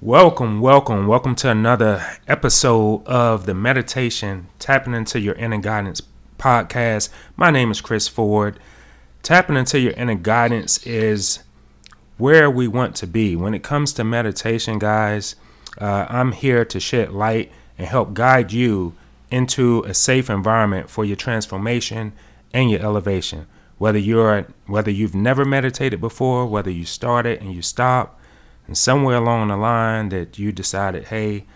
Welcome, welcome, welcome to another episode of the Meditation Tapping into Your Inner Guidance podcast. My name is Chris Ford. Tapping into your inner guidance is where we want to be. When it comes to meditation, guys, uh, I'm here to shed light and help guide you into a safe environment for your transformation and your elevation. Whether you're whether you've never meditated before, whether you started and you stopped, and somewhere along the line that you decided, hey,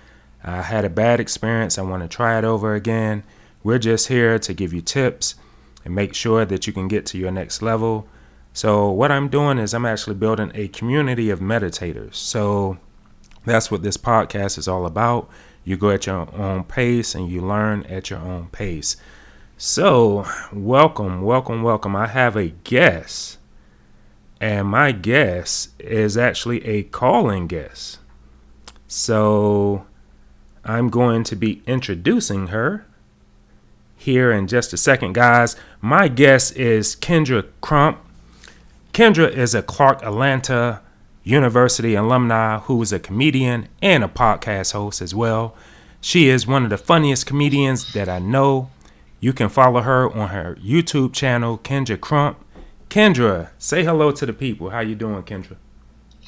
I had a bad experience, I want to try it over again. We're just here to give you tips and make sure that you can get to your next level. So, what I'm doing is I'm actually building a community of meditators. So, that's what this podcast is all about. You go at your own pace and you learn at your own pace. So, welcome, welcome, welcome. I have a guest, and my guest is actually a calling guest. So, I'm going to be introducing her here in just a second, guys. My guest is Kyndra Crump. Kyndra is a Clark Atlanta University alumni who is a comedian and a podcast host as well. She is one of the funniest comedians that I know. You can follow her on her YouTube channel, Kyndra Crump. Kyndra, say hello to the people. How you doing, Kyndra?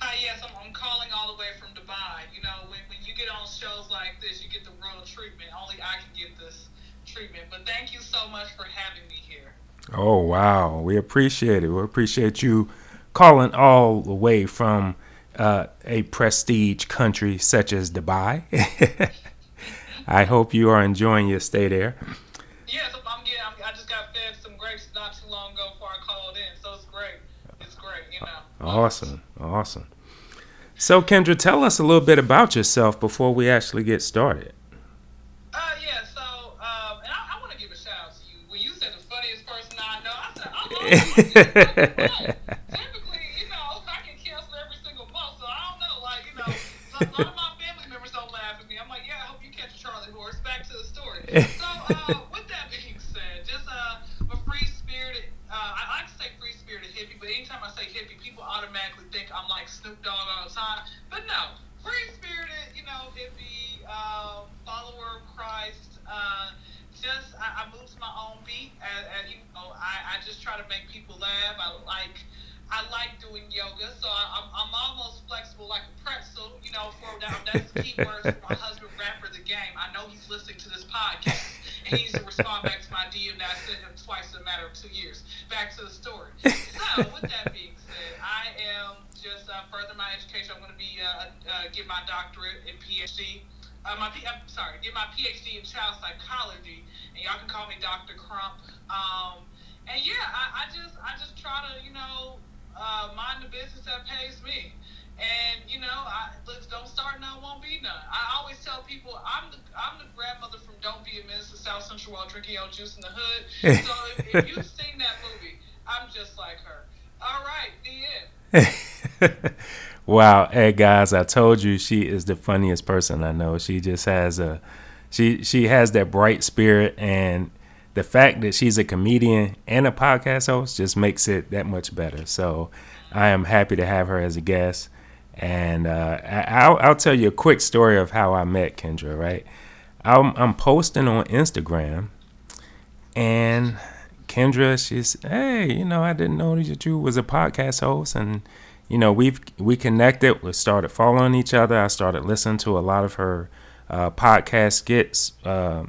Hi, yes, I'm, I'm calling all the way from Dubai. You know, when, when you get on shows like this, you get the royal treatment. Only I can get this treatment. But thank you so much for having me here. Oh, wow. We appreciate it. We appreciate you calling all the way from uh, a prestige country such as Dubai. I hope you are enjoying your stay there. Yes, I'm getting. I'm, I just got fed not too long ago before I called in, so it's great. It's great, you know. Awesome, awesome. So, Kyndra, tell us a little bit about yourself before we actually get started. Uh, yeah. So, um, and I, I want to give a shout out to you. When you said the funniest person I know, I said, oh, oh, typically, you know, I can cancel every single month, so I don't know, like, you know, so a lot of my family members don't laugh at me. I'm like, yeah, I hope you catch a Charlie horse. Back to the story. So, uh, with that being said, just uh, a free spirited. Uh, I like to say free spirited hippie, but anytime I say hippie, people automatically think I'm like Snoop Dogg all the time. But no, free spirited, you know, hippie, um, follower of Christ. Uh, just I, I move to my own beat, and, and you know, I, I just try to make people laugh. I like. I like doing yoga, so I, I'm, I'm almost flexible like a pretzel. You know, for now that's the key words for my husband, rapper the game. I know he's listening to this podcast, and he needs to respond back to my DM that I sent him twice in a matter of two years. Back to the story. So, with that being said, I am just uh, further my education. I'm going to be uh, get my doctorate and PhD. Uh, my P- I'm sorry, get my PhD in child psychology, and y'all can call me Dr. Crump. Um, and yeah, I, I just I just try to you know uh, mind the business that pays me. And you know, I look, don't start none, won't be none. I always tell people I'm the I'm the grandmother from Don't Be a Menace to, South Central while drinking your juice in the hood. So if, if you've seen that movie, I'm just like her. All right, the end. wow, hey guys, I told you she is the funniest person I know. She just has a she she has that bright spirit and the fact that she's a comedian and a podcast host just makes it that much better. So I am happy to have her as a guest. And uh, I, will I'll tell you a quick story of how I met Kyndra, right? I'm, I'm posting on Instagram, and Kyndra, she's, hey, you know, I didn't know that you was a podcast host. And, you know, we've we connected, we started following each other. I started listening to a lot of her uh, podcast skits. Uh,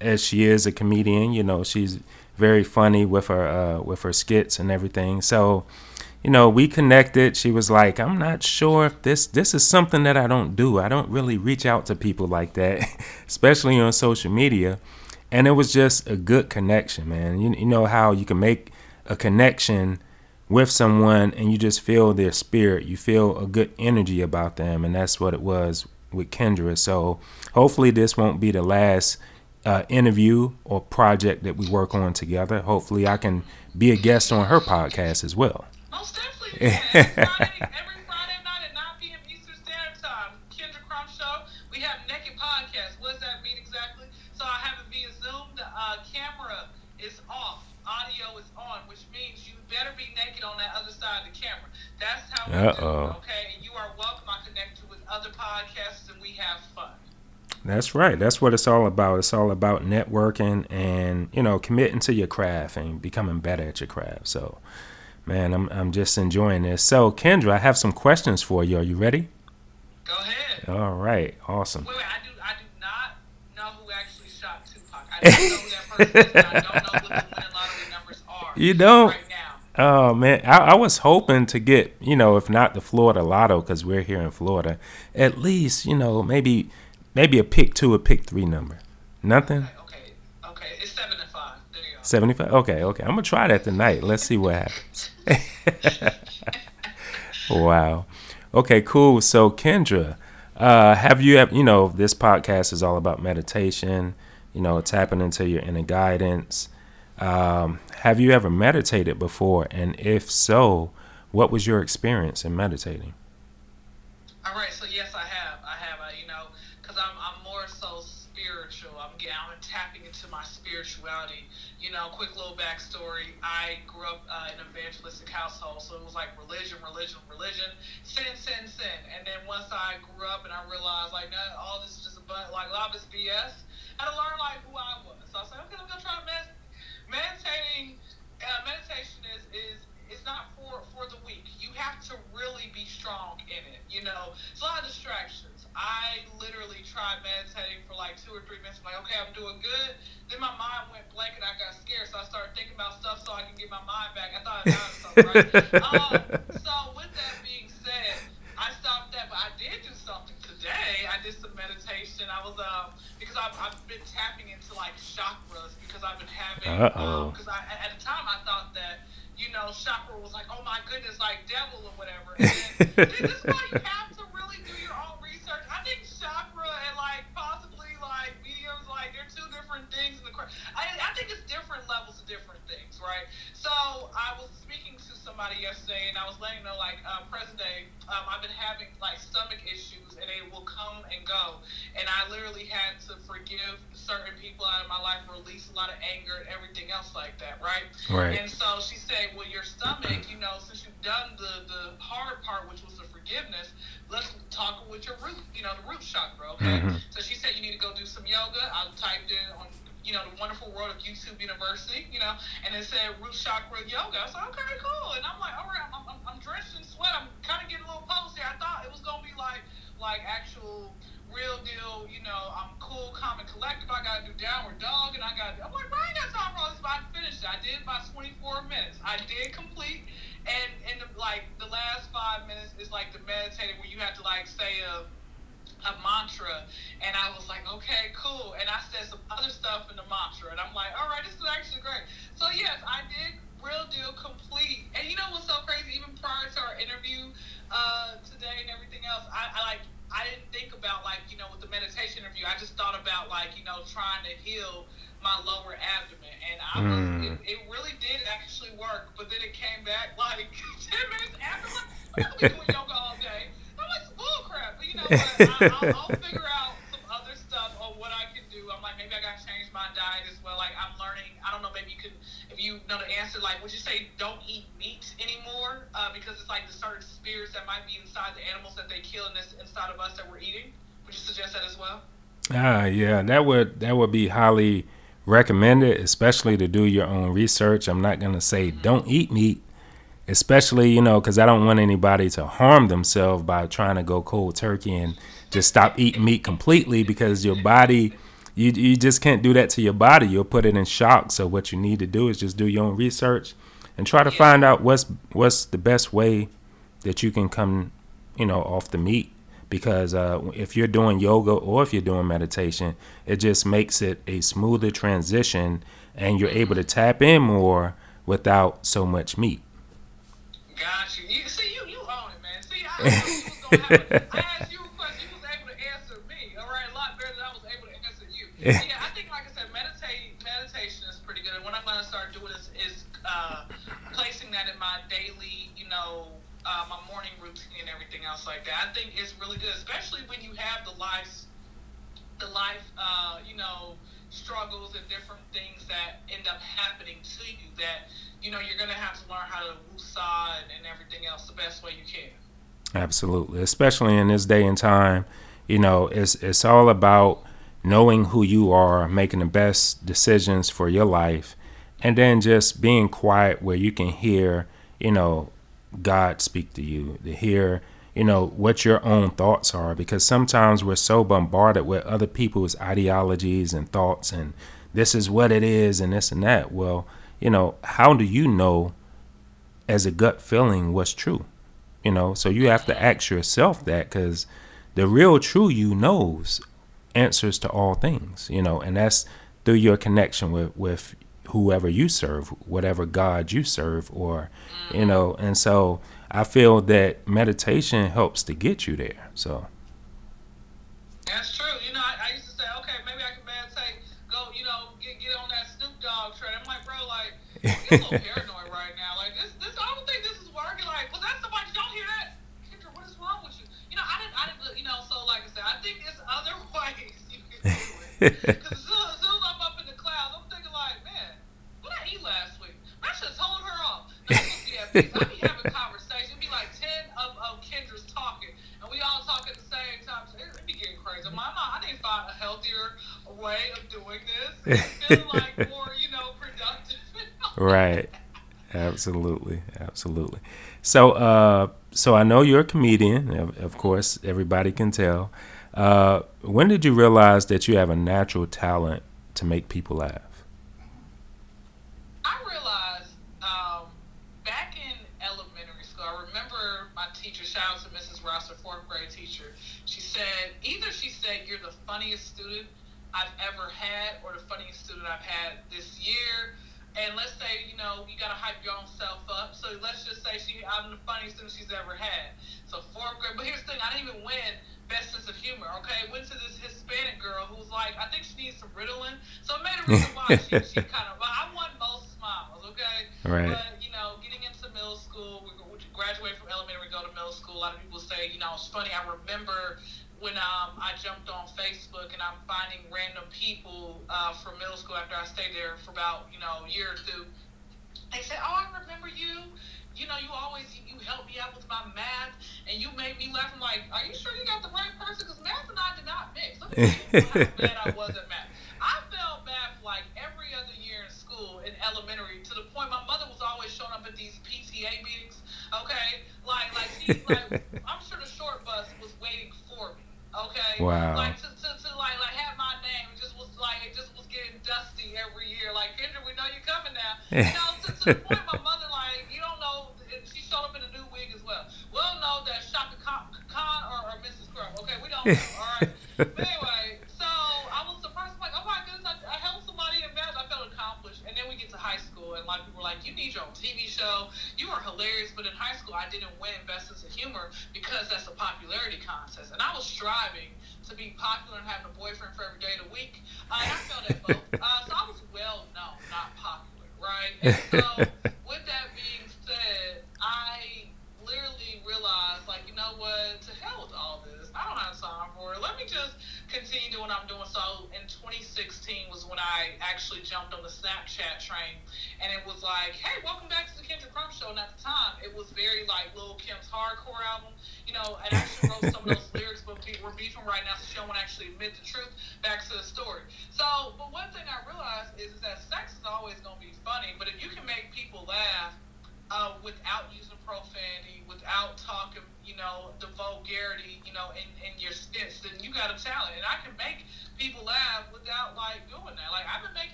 as she is a comedian, you know, she's very funny with her uh, with her skits and everything. So, you know, we connected. She was like, "I'm not sure if this this is something that I don't do. I don't really reach out to people like that, especially on social media." And it was just a good connection, man. You you know how you can make a connection with someone and you just feel their spirit. You feel a good energy about them, and that's what it was with Kyndra. So, hopefully this won't be the last uh, interview or project that we work on together. Hopefully, I can be a guest on her podcast as well. Most definitely. man. Every Friday, every Friday night at 9 p.m. Eastern Standard Time, Kyndra Crump Show. We have Naked Podcast. What does that mean exactly? So I have it via Zoom. The uh, camera is off. Audio is on, which means you better be naked on that other side of the camera. That's how we Uh-oh. it, okay? And you are welcome. I connect you with other podcasts and we have fun. That's right. That's what it's all about. It's all about networking and you know committing to your craft and becoming better at your craft. So, man, I'm I'm just enjoying this. So, Kyndra, I have some questions for you. Are you ready? Go ahead. All right. Awesome. Wait, wait. I do. I do not know who actually shot Tupac. I don't know who that person is. I don't know what the winning lottery numbers are. You don't? Right. Oh man, I, I was hoping to get you know if not the Florida Lotto because we're here in Florida, at least you know maybe maybe a pick two or pick three number. Nothing. Okay. Okay. It's seven and five. There you go. 75 okay okay i'm gonna try that tonight let's see what happens wow okay cool so kyndra uh have you ever you know this podcast is all about meditation you know tapping into your inner guidance um have you ever meditated before and if so what was your experience in meditating All right, so yes, I have. I have. Uh, you know, because I'm, I'm more so spiritual. I'm getting, I'm tapping into my spirituality. You know, quick little backstory. I grew up uh, in an evangelistic household, so it was like religion, religion, religion, sin, sin, sin. And then once I grew up and I realized like, no, all this is just a bunch, like a lot of it's BS. I had to learn like who I was. So I said, okay, I'm gonna try med- meditating. Uh, meditation is is is not for for the weak. You have to really be strong in it. You know, it's a lot of distractions. I literally tried meditating for like two or three minutes. I'm like, okay, I'm doing good. Then my mind went blank and I got scared, so I started thinking about stuff so I can get my mind back. I thought I got something right. um, so with that being said, I stopped that, but I did do something today. I did some meditation. I was um I've, I've been tapping into like chakras because I've been having um, Uh-oh. because I at the time I thought that you know chakra was like oh my goodness like devil or whatever. And this is why you have to really do your own research. I think chakra and like possibly like mediums like they're two different things in the cra- I I think it's different levels of different things, right? So I was speaking to somebody yesterday and I was letting them know like uh, present day um, I've been having like stomach issues and they will come and go and I literally had to forgive certain people out of my life, release a lot of anger and everything else like that, right? Right. And so she said, well, your stomach, you know, since you've done the the hard part, which was the forgiveness, let's talk with your root, you know, the root chakra, okay? Mhm. So she said you need to go do some yoga. I typed in on you know, the wonderful world of YouTube University, you know, and it said root chakra yoga. I okay, cool. And I'm like, all right, I'm, I'm, I'm drenched in sweat. I'm kind of getting a little posy. I thought it was going to be like, like actual real deal, you know, I'm cool, calm, and collective. I got to do downward dog, and I got I'm like, ain't got time for all this, but I finished it. I did by 24 minutes. I did complete, and and the, like the last five minutes is like the meditating where you have to like say a a mantra and I was like, okay, cool. And I said some other stuff in the mantra and I'm like, all right, this is actually great. So yes, I did real deal complete. And you know what's so crazy? Even prior to our interview uh, today and everything else, I, I like I didn't think about like, you know, with the meditation interview, I just thought about like, you know, trying to heal my lower abdomen. And I was Mm. it, it really did actually work, but then it came back like ten minutes after like, I'm doing yoga all day. I'm like, bull crap. But you know what? I, I'll, I'll figure out some other stuff on what I can do. I'm like, maybe I gotta change my diet as well. Like I'm learning. I don't know. Maybe you could, if you know the answer. Like, would you say don't eat meat anymore uh, because it's like the certain spirits that might be inside the animals that they kill this inside of us that we're eating? Would you suggest that as well? Ah, yeah, that would that would be highly recommended, especially to do your own research. I'm not gonna say don't eat meat, especially you know because I don't want anybody to harm themselves by trying to go cold turkey and just stop eating meat completely because your body. You, you just can't do that to your body. You'll put it in shock. So what you need to do is just do your own research and try to find out what's what's the best way that you can come, you know, off the meat. Because uh, if you're doing yoga or if you're doing meditation, it just makes it a smoother transition, and you're able to tap in more without so much meat. Got you. you see, you you own it, man. See, I, I, knew you was gonna have I asked you a question. You was able to answer me. All right, a lot better than I was able to answer you. yeah, I think, like I said, meditate meditation is pretty good. And what I'm gonna start doing is is uh, placing that in my daily, you know, uh, my morning routine and everything else like that. I think it's really good, especially when you have the life, the life, uh, you know, struggles and different things that end up happening to you that you know you're gonna have to learn how to woosah and, and everything else the best way you can. Absolutely, especially in this day and time, you know, it's it's all about knowing who you are, making the best decisions for your life, and then just being quiet where you can hear, you know, God speak to you, to hear, you know, what your own thoughts are. Because sometimes we're so bombarded with other people's ideologies and thoughts, and this is what it is, and this and that. Well, you know, how do you know as a gut feeling what's true? You know, so you have to ask yourself that because the real true you knows answers to all things, you know, and that's through your connection with, with whoever you serve, whatever God you serve, or, you mm-hmm. know, and so I feel that meditation helps to get you there. So. That's true. You know, I, I used to say, okay, maybe I can meditate, go, you know, get get on that Snoop Dogg train. I'm like, bro, like, you're a little paranoid right now. Like, this, this, I don't think this is working. Like, was that somebody? Don't hear that, Kyndra. What is wrong with you? You know, I didn't, I didn't, you know. So, like I said, I think there's other ways you can do it. Because as soon as soon as I'm up in the clouds, I'm thinking like, man, what I eat last week? I should have told her off. No, I'm supposed to be at peace. I be having conversation. It'd be like ten of, of Kyndra's talking, and we all talk at the same time. So it, it be getting crazy. My mom, I need to find a healthier way of doing this. Like more, you know, productive. right. Absolutely. Absolutely. So uh so i know you're a comedian of, of course everybody can tell. Uh when did you realize that you have a natural talent to make people laugh I realized um, back in elementary school, I remember my teacher, shout out to Mrs. Ross, our fourth grade teacher. She said, either she said, You're the funniest student I've ever had, or the funniest student I've had this year. And let's say, you know, you got to hype your own self up. So let's just say she, I'm the funniest thing she's ever had. So fourth grade. But here's the thing I didn't even win best sense of humor, okay? Went to this Hispanic girl who's like, I think she needs some Ritalin. So it made a reason why she, she kind of, I won most smiles, okay? Right. But, you know, getting into middle school, we we graduate from elementary, go to middle school. A lot of people say, you know, it's funny. I remember when um, I jumped on Facebook and I'm finding random people uh, from middle school after I stayed there for about, you know, a year or two. They said, "Oh, I remember you. You know, you always you helped me out with my math, and you made me laugh." I'm like, "Are you sure you got the right person? Because math and I did not mix." Tell you how bad I was at math. I failed math like every other year in school in elementary to the point my mother was always showing up at these PTA meetings. Okay, like like she like I'm sure the short bus was waiting for me. Okay, Wow. like to, to, to like like have my name it just was like it just was getting dusty every year. Like Kyndra, we know you're coming now. You know, to, the point my mother like you don't know. She showed up in a new wig as well. We don't know that Chaka Khan or, or Mrs. Crump. Okay, we don't know. All right. But anyway, so I was surprised. I'm like, oh my goodness, I, I helped somebody in math. I felt accomplished. And then we get to high school, and a lot of people were like, you need your own TV show. You are hilarious. But in high school, I didn't win Best Sense of Humor because that's a popularity contest, and I was striving to be popular and having a boyfriend for every day of the week. And I felt at both so,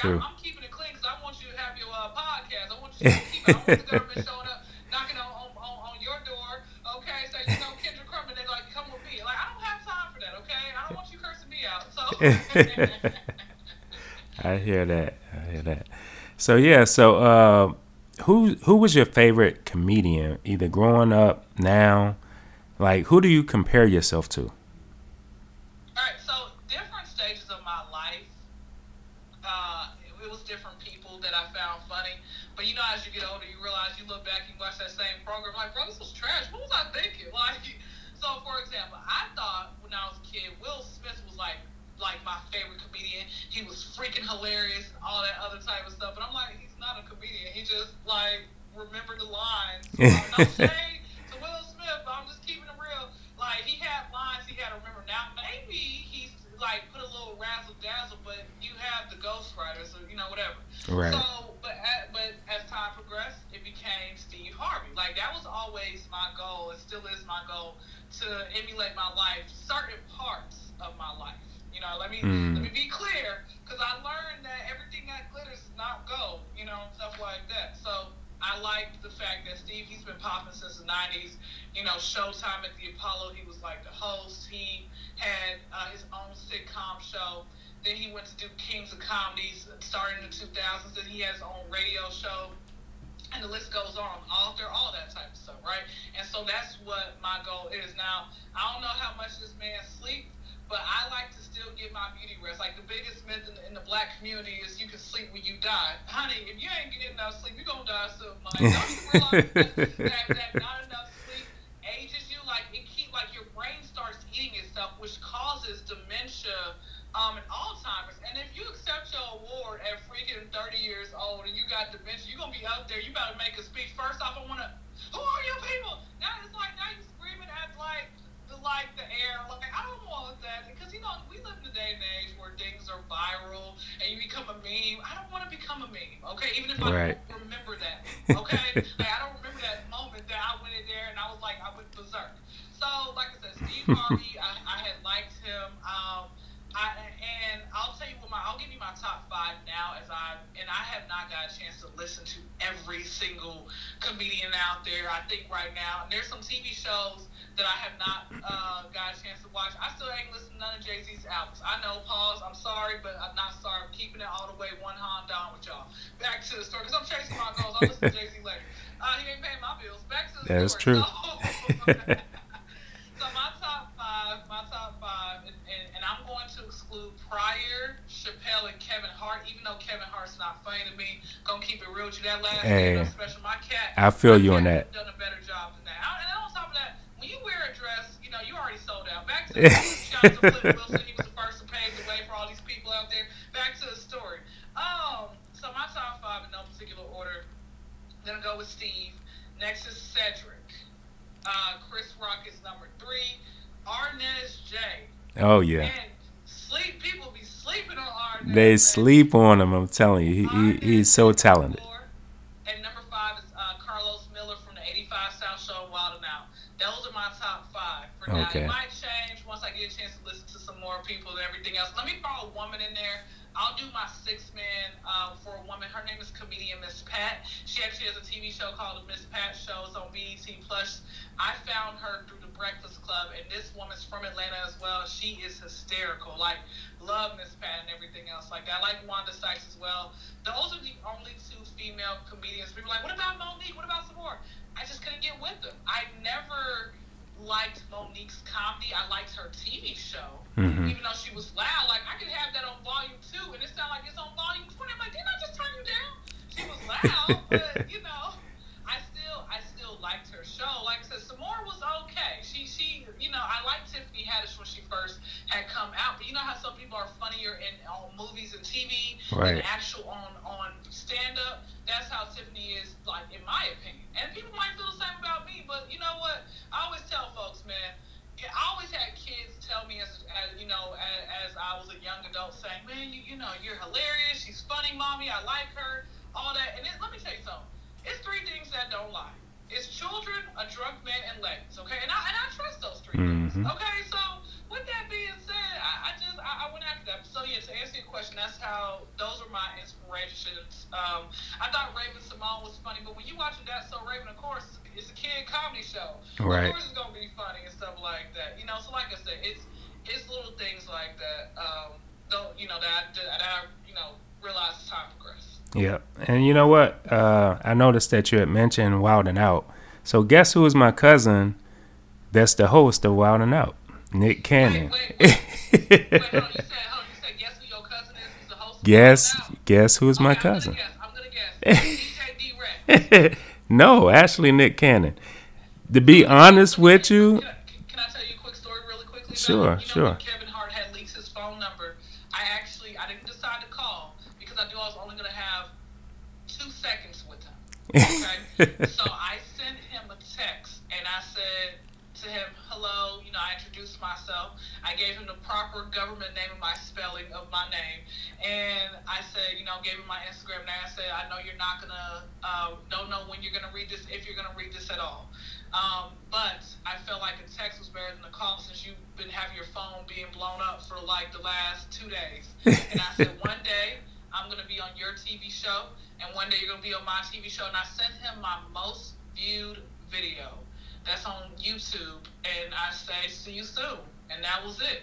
true. I'm, I'm keeping it clean because I want you to have your uh, podcast. I want you to keep it. I want the government showing up, knocking on, on, on, on your door, okay, say, you know, Kyndra Crump, and they're like, come with me. Like, I don't have time for that, okay? I don't want you cursing me out. So. I hear that. I hear that. So yeah, so uh, who who was your favorite comedian, either growing up, now? Like who do you compare yourself to? All right, so different stages of my life, uh, it, it was different people that I found funny. But you know, as you get older, you realize you look back and watch that same program, like, bro, this was trash. What was I thinking? Like, so for example, I thought when I was a kid, Will Smith was like like my favorite comedian. He was freaking hilarious and all that other type of stuff. But I'm like, he's not a comedian. He just like remembered the lines. No shade to Will Smith, but I'm just keeping it real. Like he had lines he had to remember. Now maybe he's like put a little razzle dazzle, but you have the ghostwriter, so you know whatever. Right. So, but at, but as time progressed, it became Steve Harvey. Like that was always my goal. It still is my goal to emulate my life, certain parts of my life. You know, let me Mm. let me be clear, because I learned that everything that glitters is not gold. You know, stuff like that. So I like the fact that Steve he's been popping since the '90s. You know, Showtime at the Apollo, he was like the host. He had uh, his own sitcom show. Then he went to do Kings of Comedies, starting in the 2000s. Then he has his own radio show and the list goes on, author, all that type of stuff, right? And so that's what my goal is. Now, I don't know how much this man sleeps, but I like to still get my beauty rest. Like the biggest myth in the, in the black community is you can sleep when you die. Honey, if you ain't getting enough sleep, you're gonna die soon. Like, don't you realize that, that not enough sleep ages you? Like it keep like your brain starts eating itself, which causes dementia um, and Alzheimer's. And if you accept your award at freaking 30 years old and you got dementia, you're gonna be out there. You better make a speech. First off, I wanna. Who are you people? Now it's like now you screaming at like like the air. Like I don't want that because you know we live in a day and age where things are viral and you become a meme. I don't want to become a meme. Okay, even if I Right. don't remember that. Okay, like I don't remember that moment that I went in there and I was like I went berserk. So like I said, Steve Harvey, I, I had liked him. Um, I, and I'll tell you I'll give you my top five now as I and I have not got a chance to listen to every single comedian out there. I think right now and there's some TV shows that I have not uh, got a chance to watch. I still ain't listened to none of Jay Z's albums. I know, pause. I'm sorry, but I'm not sorry. I'm keeping it all the way one hand down with y'all. Back to the story because I'm chasing my goals. I'll listen to Jay Z later. Uh, he ain't paying my bills. Back to the That's true. story. So, so my top five, my top five, and, and, and I'm going to exclude Pryor, Chappelle, and Even though Kevin Hart's not funny to me, gonna keep it real with you. That last Hey, stand-up special, my cat. I feel you on that. Done a better job than that. I, And on top of that, when you wear a dress, you know you already sold out. Back to the shout out to Flip Wilson. He was the first to pave the way for all these people out there. Back to the story. Um, so my top five in no particular order. Gonna go with Steve. Next is Cedric. Uh, Chris Rock is number three. Arnez J. Oh yeah. And sleep people be sleeping on Arnez. They sleep on him. I'm telling you, he, he he's so talented. And number five is uh, Karlous Miller from the 85 South Show Wild and Out. Those are my top five for now. Okay. It might change once I get a chance to listen to some more people and everything else. Let me throw a woman in there. I'll do my six man um, for a woman. Her name is comedian Miss Pat. She actually has a TV show called The Miss Pat Show. It's on BET Plus. I found her through the Breakfast Club, and this woman's from Atlanta as well. She is hysterical. Like, love Miss Pat and everything else like that. I like Wanda Sykes as well. Those are the only two female comedians. People are like, what about Mo'Nique? What about some more? I just couldn't get with them. I never liked Mo'Nique's comedy. I liked her TV show. Mhm. Even though she was loud, like I could have that on volume two, and it sounded like it's on volume twenty. I'm like, didn't I just turn you down? She was loud, but you know, you know, I liked Tiffany Haddish when she first had come out, but you know how some people are funnier in on movies and TV Right. than actual on on stand up. That's how Tiffany is, like in my opinion. And people might feel the same about me, but you know what? I always tell folks, man. I always had kids tell me as, as you know, as, as I was a young adult, saying, "Man, you you know, you're hilarious. She's funny, mommy. I like her. All that." And it, let me tell you something. It's three things that don't lie. It's children, a drunk man, and legs. Okay, and I and I trust those 3 things. Mhm. Okay, so with that being said, I, I just I, I went after that. So yeah, to answer your question, that's how those were my inspirations. Um, I thought Raven Simone was funny, but when you watching that, so Raven, of course, it's a kid comedy show. Right. Of course, it's gonna be funny and stuff like that. You know, so like I said, it's it's little things like that. Um, don't you know that that I you know realize as time progresses. Yep. And you know what? Uh, I noticed that you had mentioned Wild and Out. So guess who is my cousin? That's the host of Wild and Out, Nick Cannon. Wait, wait, wait. Wait, hold on. You said, hold on. You said, guess who your cousin is? Who's the host? guess Wild 'N Out? guess who's my Okay, cousin? I'm gonna guess. I'm gonna guess. No, actually Nick Cannon. To be honest with you, Can I, can I tell you a quick story really quickly? Sure, you know, sure. Kevin Hart had leaked his phone number, I actually I didn't decide to call because I knew I was only gonna have two seconds with him. Okay. so I sent him a text and I said to him, "Hello." You know, I introduced myself. I gave him the proper government name and my spelling of my name, and I said, you know, gave him my Instagram name. I said, I know you're not gonna, uh, don't know when you're gonna read this, if you're gonna read this at all. Um, but I felt like a text was better than a call since you've been having your phone being blown up for like the last two days. And I said, one day I'm gonna be on your TV show, and one day you're gonna be on my TV show. And I sent him my most viewed video that's on YouTube, and I say, see you soon. And that was it.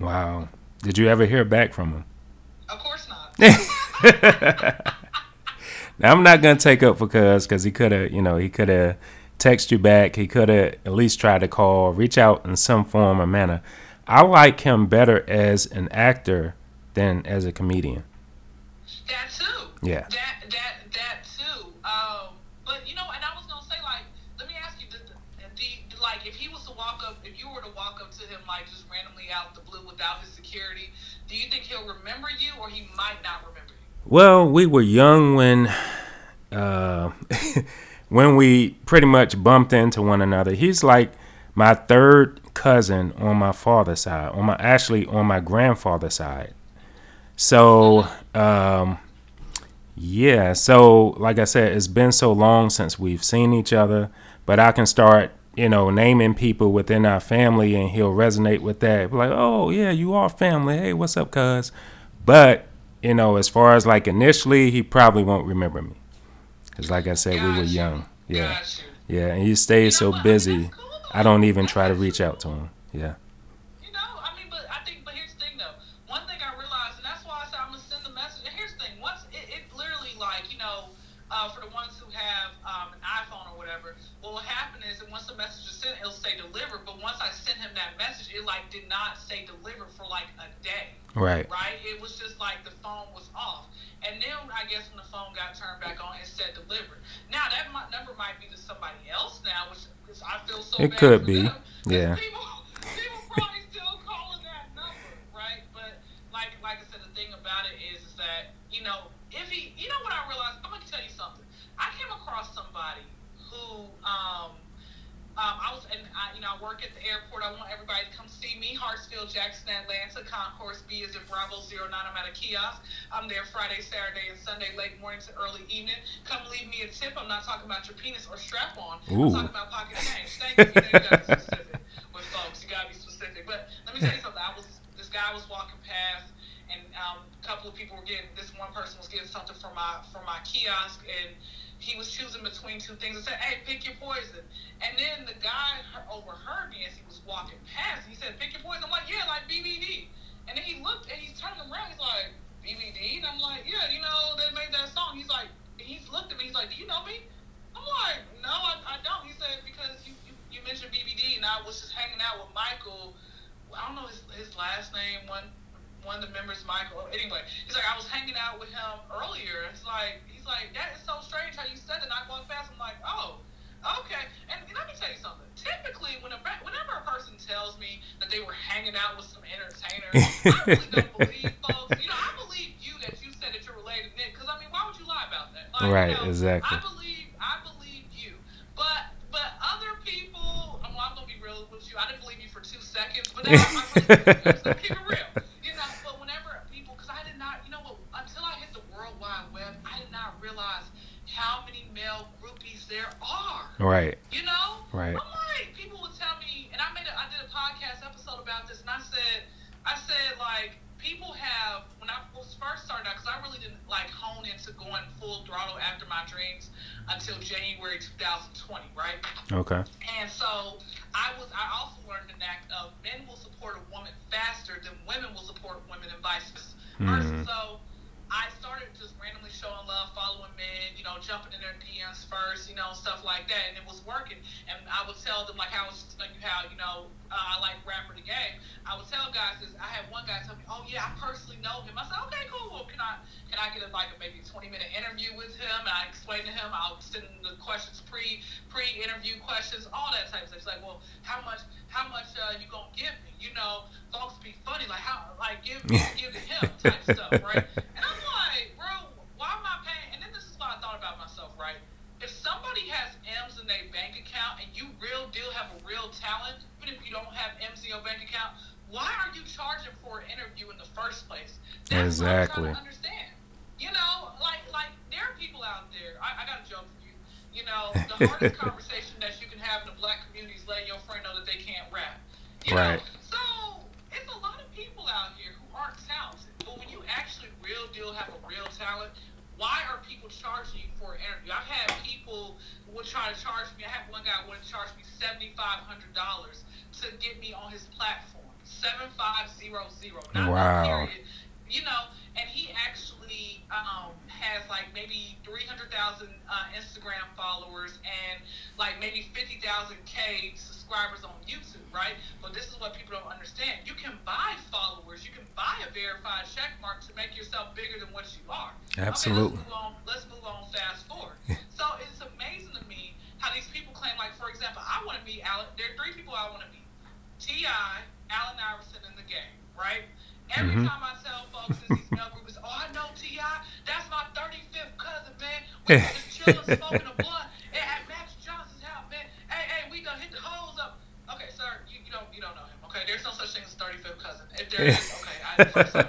Wow. Did you ever hear back from him? Of course not. now I'm not gonna take up for Cuz because he could have, you know, he could have text you back. He could have at least tried to call, reach out in some form or manner. I like him better as an actor than as a comedian. That too. Yeah. That that that too. Um, but you know, and I was gonna say like, let me ask you, the, the, the, like, if he was to walk up, if you were to walk up to him like just randomly out the blue without his security, do you think he'll remember you or he might not remember you? Well, we were young when uh when we pretty much bumped into one another. He's like my third cousin on my father's side, on my actually on my grandfather's side. So, um yeah, so like I said, it's been so long since we've seen each other, but I can start you know, naming people within our family and he'll resonate with that. Like, oh, yeah, you are family. Hey, what's up, cuz? But, you know, as far as like initially, he probably won't remember me. Because, like I said, we were young. Yeah. Yeah, and he stays so busy, I don't even try to reach out to him. Yeah. like did not say deliver for like a day. Right. Right. It was just like the phone was off, and then I guess when the phone got turned back on, it said deliver. Now that my, number might be to somebody else now, which I feel so. It could be. Them. Yeah. People, people probably still calling that number, right? But like, like I said, the thing about it is, is that you know, if he, you know what I realized, I'm gonna tell you something. I came across somebody who, um, um, I was, and I, you know, I work at the airport. I want everybody to come see me. Hartsfield, Jackson, Atlanta. Concourse B is in Bravo 09. I'm at a kiosk. I'm there Friday, Saturday, and Sunday, late morning to early evening. Come leave me a tip. I'm not talking about your penis or strap on. I'm talking about pocket change. Thank you. You, know, you gotta be specific with folks. You gotta be specific. But let me tell you something. I was, this guy was walking past, and um, a couple of people were getting. This one person was getting something from my from my kiosk, and he was choosing between two things and said, "Hey, pick your poison." And then the guy overheard me as he was walking past. He said, "Pick your poison." I'm like, "Yeah, like BBD." And then he looked and he's turning around. He's like, "BBD?" And I'm like, "Yeah, you know, they made that song." He's like, he's looked at me. He's like, "Do you know me?" I'm like, "No, I, I don't." He said, "Because you, you you mentioned BBD, and I was just hanging out with Michael. I don't know his his last name. One one of the members, Michael. Anyway, he's like, I was hanging out with him earlier. It's like, he's like, that is so strange how you said it. I walked past. I'm like, oh, okay. And, and let me tell you something. Typically, when a, whenever a person tells me that they were hanging out with some entertainer, I really don't believe folks. You know, I believe you that you said that you're related to Nick. Because I mean, why would you lie about that? Like, right. You know, exactly. I believe. I believe you. But but other people, well, I'm gonna be real with you. I didn't believe you for two seconds, but now I'm so keep it real. Right. You know? Right. I'm like, people would tell me, and I made a, I did a podcast episode about this, and I said, I said like, people have when I was first starting out, because I really didn't like hone into going full throttle after my dreams until January 2020, right? Okay. And so I was, I also learned the knack of men will support a woman faster than women will support women, and vice versa. Mm-hmm. So I started just randomly showing love, following men, you know, jumping in their DMs first, you know, stuff like that, and it was working. And I would tell them like how like how you know uh, I like rapper the game. I would tell guys this. I had one guy tell me, "Oh yeah, I personally know him." I said, "Okay, cool. Well, can I can I get a, like a maybe twenty minute interview with him?" And I explained to him. I'll send him the questions pre pre interview questions, all that type of stuff. He's like, "Well, how much how much uh, you gonna give me?" You know, folks be funny like how like give give to him type stuff, right? And I'm like, bro, why am I paying? And then this is what I thought about myself, somebody has M's in their bank account and you real deal have a real talent, even if you don't have M's in your bank account, why are you charging for an interview in the first place? That's exactly. What I'm understand. You know, like like there are people out there. I, I got a joke for you. You know, the hardest conversation that you can have in the black community is letting your friend know that they can't rap. You Right. Know? So it's a lot of people out here who aren't talented. But when you actually real deal have a real talent, why are people charging you for an interview? I've had people would try to charge me. I had one guy who would charge me seventy five hundred dollars to get me on his platform. Seven five zero zero. Not Wow. period. You know, and he actually um, has like maybe three hundred thousand uh, Instagram followers and like maybe fifty thousand K subscribers on YouTube, right? But this is what people don't understand. You can buy followers. You can buy a verified check mark to make yourself bigger than what you are. Absolutely. Okay, let's move on. Let's move on. Fast forward. so it's amazing to me how these people claim, like for example, I want to meet Allen. There are three people I want to meet: T.I., Allen Iverson, and the game. Right. Every Mhm. time I tell folks in these Eh. Okay, there's no such thing as 35th cousin. If there is, eh. okay, I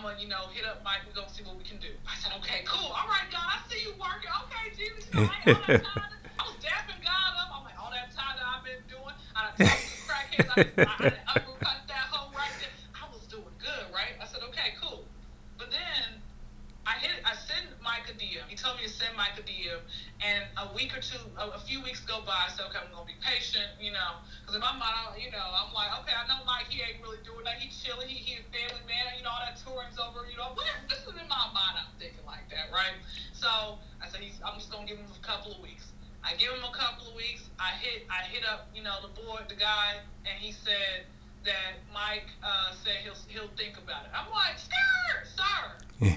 I'm gonna, you know, hit up Mike. We're gonna see what we can do. I said, okay, cool. All right, God, I see you working. Okay, Jesus, you know, I, all that time. I was dapping God up. I'm like, all that time that I've been doing, I done crackheads. I, I, I done uppercut that hoe right there. I was doing good, right? I said, okay, cool. But then I hit, I sent Mike a DM. He told me to send Mike a DM, and a week or two, a, a few weeks go by. I said, okay, I'm gonna be patient, you know, because in my mind, I, you know, I'm like, okay, I know Mike, he ain't really doing that. He chilling, he, he a family man, you know, all that touring's over, you know. Whatever. This is in my mind. I'm thinking like that, right? So I said, he's, I'm just gonna give him a couple of weeks. I give him a couple of weeks. I hit, I hit up, you know, the boy, the guy, and he said that Mike uh, said he'll he'll think about it. I'm like, sir, sir,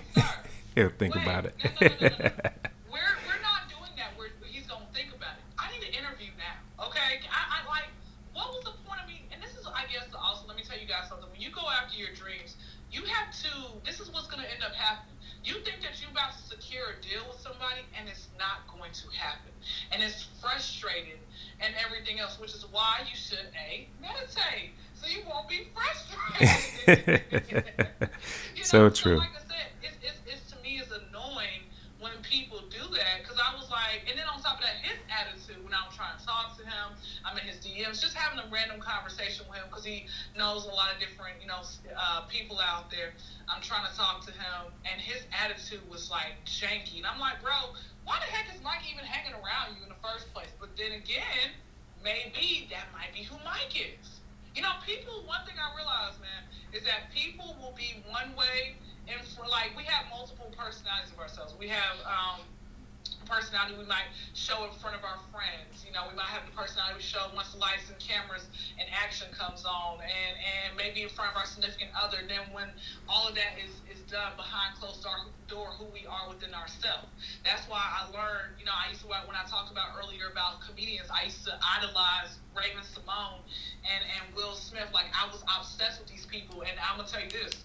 sir. He'll think Wait, about it. No, no, no, no, no. we're we're not doing that. We're, he's gonna think about it. I need an interview now. Okay, I, I like. What was the point of me? And this is, I guess, also. Let me tell you guys something. When you go after your dreams, you have to. This is what's gonna end up happening. You think that you're about to secure a deal with somebody, and it's not going to happen. And it's frustrating and everything else, which is why you should a meditate so you won't be frustrated. You So know, true. like I said, it's, it's, it's to me is annoying when people do that because I was like, and then on top of that, his attitude when I was trying to talk to him, I'm just having a random conversation with him because he knows a lot of different, you know, uh, people out there. I'm trying to talk to him, and his attitude was like janky, and I'm like, bro, why the heck is Mike even hanging around you in the first place? But then again, maybe that might be who Mike is. You know, people. One thing I realize, man, is that people will be one way, and for like we have multiple personalities of ourselves. We have um, personality we might show in front of our friends. You know, we might have the personality we show once the lights and cameras and action comes on, and and maybe in front of our significant other. Then when all of that is is done behind closed door, door who we are within ourselves. That's why I learned. You know, I used to when I talked about earlier about comedians. I used to idolize Raven Simone and and Will Smith. Like I was obsessed with these people, and I'm gonna tell you this.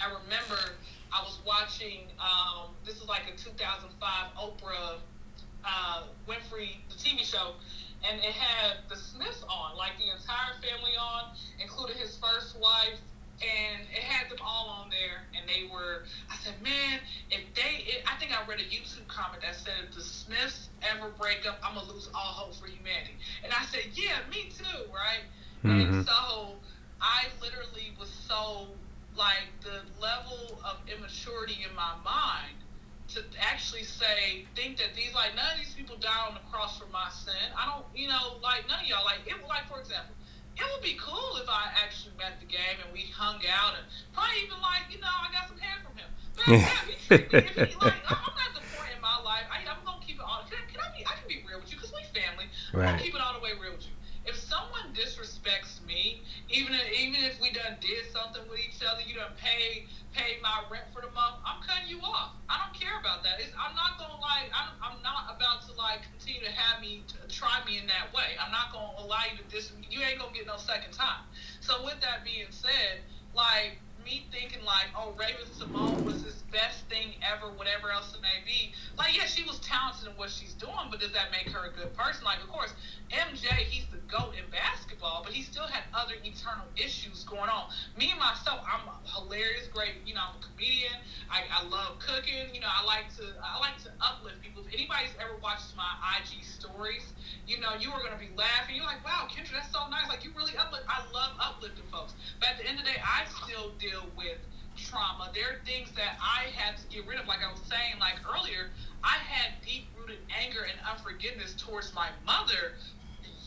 I remember I was watching. Um, this is like a 2005 Oprah uh, Winfrey, the TV show, and it had the Smiths on, like the entire family on, including his first wife, and it had them all on there, and they were. I said, man, if they, it, I think I read a YouTube comment that said, if the Smiths ever break up, I'm gonna lose all hope for humanity. And I said, yeah, me too, right? Mhm. And so I literally was so like the level of immaturity in my mind to actually say, think that these like none of these people died on the cross for my sin. I don't, you know, like none of y'all like it. Like for example, it would be cool if I actually met the game and we hung out and probably even like, you know, I got some hair from him. But yeah, he treat me, if he, like, I'm at the point in my life. I, I'm gonna keep it all. Can, I- can I be? I can be real with you because we family. I'm gonna keep it all the way real with you. If someone disrespects me, even if, even if we done did something with each other, you done paid paid my rent for the month, I'm cutting you off. I don't care about that. It's, I'm not gonna like. I'm, I'm not about to like continue to have me to try me in that way. I'm not gonna allow you to dis. You ain't gonna get no second time. So with that being said, like me thinking like, oh, Raven-Symoné was his best thing ever, whatever else it may be. Like, yeah, she was talented in what she's doing, but does that make her a good person? Like, of course, MJ, he's the GOAT in basketball, but he still had other eternal issues going on. Me and myself, I'm a hilarious, great, you know, I'm a comedian. I, I love cooking, you know, I like to I like to uplift people. If anybody's ever watched my IG stories, you know, you are gonna be laughing. You're like, wow, Kyndra, that's so nice. Like you really uplift I love uplifting folks. But at the end of the day, I still deal with trauma. There are things that I had to get rid of. Like I was saying, like earlier, I had deep rooted anger and unforgiveness towards my mother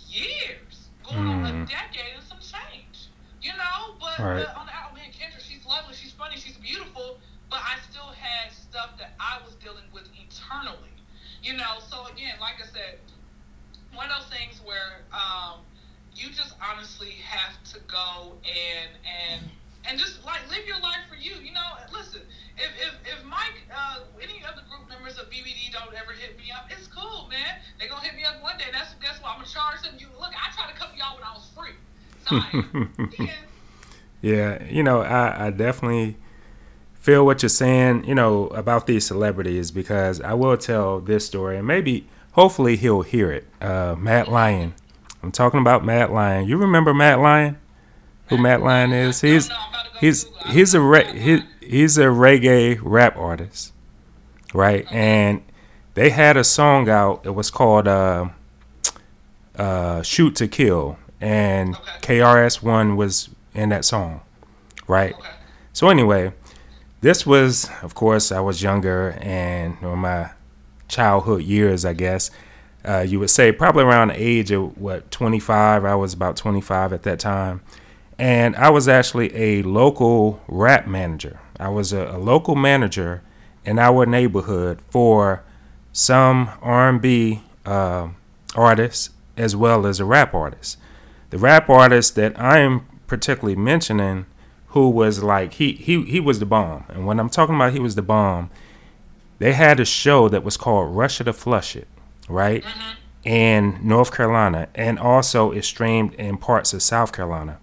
years, going on a Mm. decade and some change. You know, but, Right. but on the out, man, Kyndra, she's lovely, she's funny, she's beautiful, but I still had stuff that I was dealing with eternally. You know, so again, like I said, one of those things where um, you just honestly have to go and and and just like live your life for you. You know, listen, if if, if Mike, uh, any other group members of BBD don't ever hit me up, it's cool, man. They're gonna hit me up one day. That's that's why I'm gonna charge them. You look, I tried to come y'all when I was free. Sorry. yeah. Yeah, you know, I, I definitely feel what you're saying, you know, about these celebrities because I will tell this story and maybe, hopefully, he'll hear it. Uh, Mad Lion. I'm talking about Mad Lion. You remember Mad Lion? Who Mad Lion is? He's he's he's a re- he, he's a reggae rap artist, right? And they had a song out. It was called uh, uh, "Shoot to Kill," and Okay. KRS One was in that song, right? Okay. So anyway, this was, of course, I was younger and in my childhood years, I guess. Uh, you would say probably around the age of what 25. I was about 25 at that time, and I was actually a local rap manager. I was a, a local manager in our neighborhood for some R&B uh, artists as well as a rap artist. The rap artist that I'm particularly mentioning, who was like he he he was the bomb, and when I'm talking about he was the bomb, they had a show that was called Russia to Flush It, right? In North Carolina, and also it streamed in parts of South Carolina.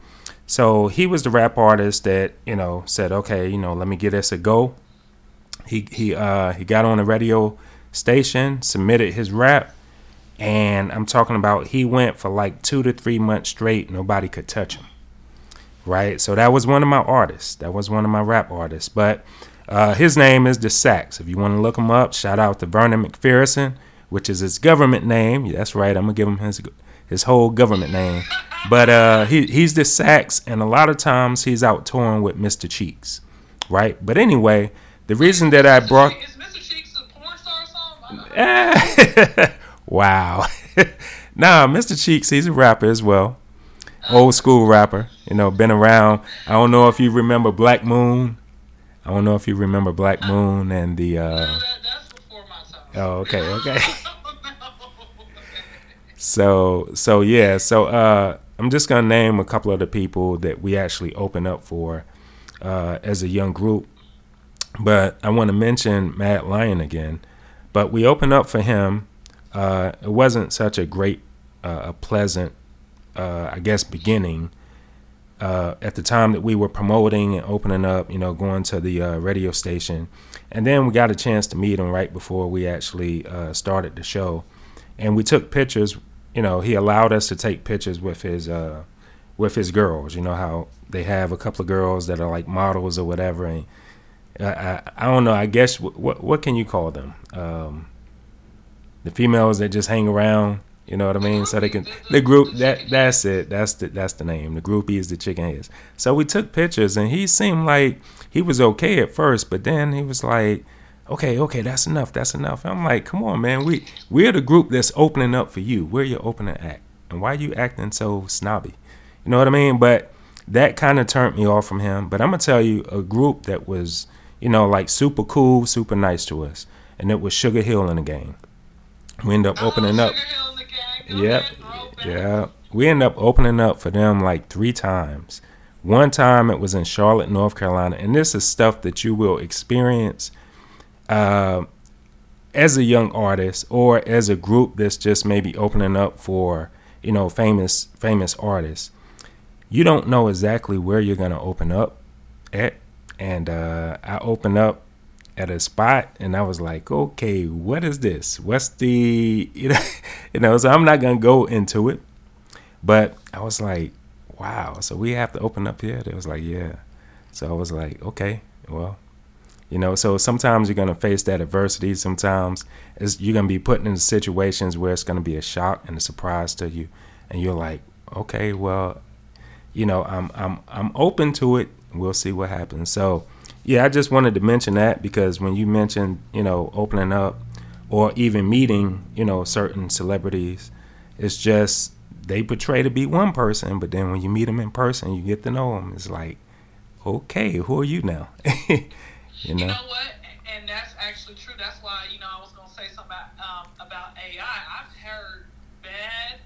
So he was the rap artist that you know said, okay, you know, let me give this a go. He he uh he got on the radio station, submitted his rap, and I'm talking about he went for like two to three months straight. Nobody could touch him. Right. So that was one of my artists. That was one of my rap artists. But uh, his name is the Sax. If you want to look him up, shout out to Vernon McPherson, which is his government name. That's right. I'm gonna give him his his whole government name. But uh, he he's the Sax, and a lot of times he's out touring with Mr. Cheeks. Right. But anyway, the reason that I brought Is Mr. Cheeks a porn star or something? I don't- wow. nah, Mr. Cheeks, he's a rapper as well. Old school rapper. You know, been around. I don't know if you remember Black Moon. I don't know if you remember Black Moon and the uh No, that, that's before my time. oh okay, okay. So so yeah, so uh I'm just gonna name a couple of the people that we actually open up for uh as a young group. But I want to mention Mad Lion again. But we opened up for him. Uh it wasn't such a great uh, a pleasant uh I guess beginning. Uh, at the time that we were promoting and opening up, you know, going to the uh, radio station, and then we got a chance to meet him right before we actually started the show, and we took pictures. You know, he allowed us to take pictures with his uh, with his girls. You know how they have a couple of girls that are like models or whatever, and I, I, I don't know. I guess what what, what can you call them? Um, the females that just hang around. You know what I mean? So they can the group that that's it. That's the that's the name. The groupie is the chicken heads. So we took pictures, and he seemed like he was okay at first, but then he was like, okay, okay, that's enough, that's enough. I'm like, come on, man, we we're the group that's opening up for you. We're your opening act, and why are you acting so snobby? You know what I mean? But that kind of turned me off from him. But I'm gonna tell you, a group that was, you know, like super cool, super nice to us, and it was Sugar Hill in the game. We end up Oh, opening up. Sugar Hill in the gang. Yep. Yeah. We end up opening up for them like three times. One time it was in Charlotte, North Carolina, and this is stuff that you will experience uh, as a young artist or as a group that's just maybe opening up for you know famous famous artists. You don't know exactly where you're gonna open up at, and uh, I opened up at a spot and I was like, okay, what is this? What's the you know, you know? So I'm not gonna go into it, but I was like, wow. So we have to open up here. It was like, yeah. So I was like, okay, well, you know. So sometimes you're gonna face that adversity. Sometimes you're gonna be put in situations where it's gonna be a shock and a surprise to you, and you're like, okay, well, you know, I'm I'm I'm open to it. We'll see what happens. So, yeah, I just wanted to mention that because when you mentioned, you know, opening up or even meeting, you know, certain celebrities, it's just they portray to be one person, but then when you meet them in person, you get to know them. It's like, okay, who are you now? you You know? know what? And that's actually true. That's why you know I was gonna say something about um, about AI. I've heard bad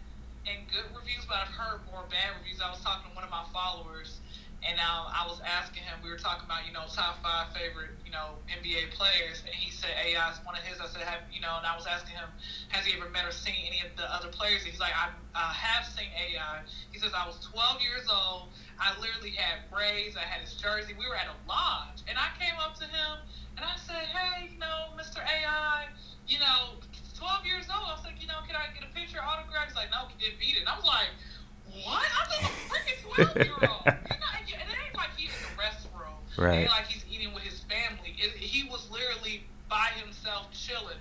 and good reviews, but I've heard more bad reviews. I was talking to one of my followers, and uh, I was asking him. We were talking about you know top five favorite you know NBA players, and he said AI is one of his. I said, have you know? And I was asking him, has he ever met or seen any of the other players? And He's like, I uh, have seen AI. He says I was 12 years old. I literally had braids. I had his jersey. We were at a lodge, and I came up to him and I said, Hey, you know, Mr. AI, you know, 12 years old. I was like, you know, can I get a picture, autograph? He's like, No, he didn't beat it. And I was like, What? I'm just a freaking 12 year old. And it ain't like he's in the restroom. It Right. ain't like he's eating with his family. It, he was literally by himself chilling.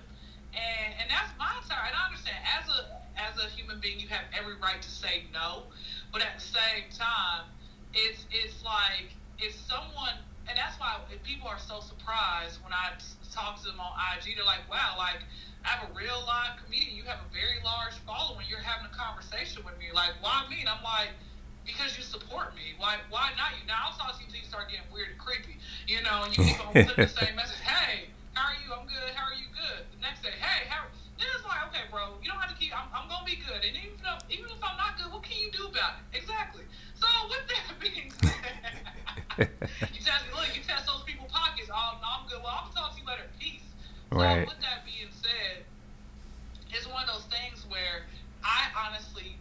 And and that's my time. And I understand as a as a human being you have every right to say no. But at the same time, it's it's like if someone and that's why if people are so surprised when I talk to them on IG, they're like, Wow, like I have a real live comedian, you have a very large following, you're having a conversation with me. Like, why me? And I'm like, because you support me. Why why not you? Now I'll talk to you until you start getting weird and creepy. You know, and you keep on putting the same message. Hey, how are you? I'm good. How are you? Good. The next day, hey, how? Then it's like, okay, bro, you don't have to keep. I'm, I'm gonna be good, and even if even if I'm not good, what can you do about it? Exactly. So with that being said, you test look, you test those people pockets. Oh no, I'm good. Well, I'm gonna talk to you later. Peace. So Right. with that being said, it's one of those things where I honestly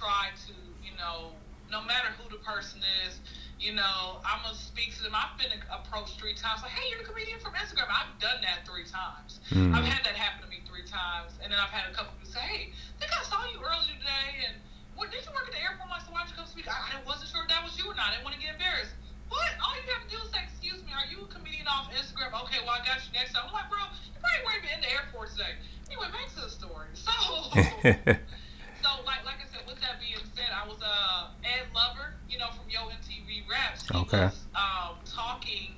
try to, you know, no matter who the person is, you know, I'm gonna speak to them. I've been approached three times, like, "Hey, you're the comedian from Instagram." I've done that three times. Mm. I've had that happen to me three times, and then I've had a couple people say, "Hey, I think I saw you earlier today, and what did you work at the airport?" Like, "So why'd you come speak?" I, I wasn't sure if that was you or not. I didn't want to get embarrassed. What? All you have to do is say, "Excuse me, are you a comedian off Instagram?" Okay, well, I got you next time. I'm like, "Bro, you probably weren't even in the airport today." Anyway, back to the story. So. So, like, like I said, with that being said, I was uh, Ed Lover, you know, from Yo MTV Raps. He Okay. was um, talking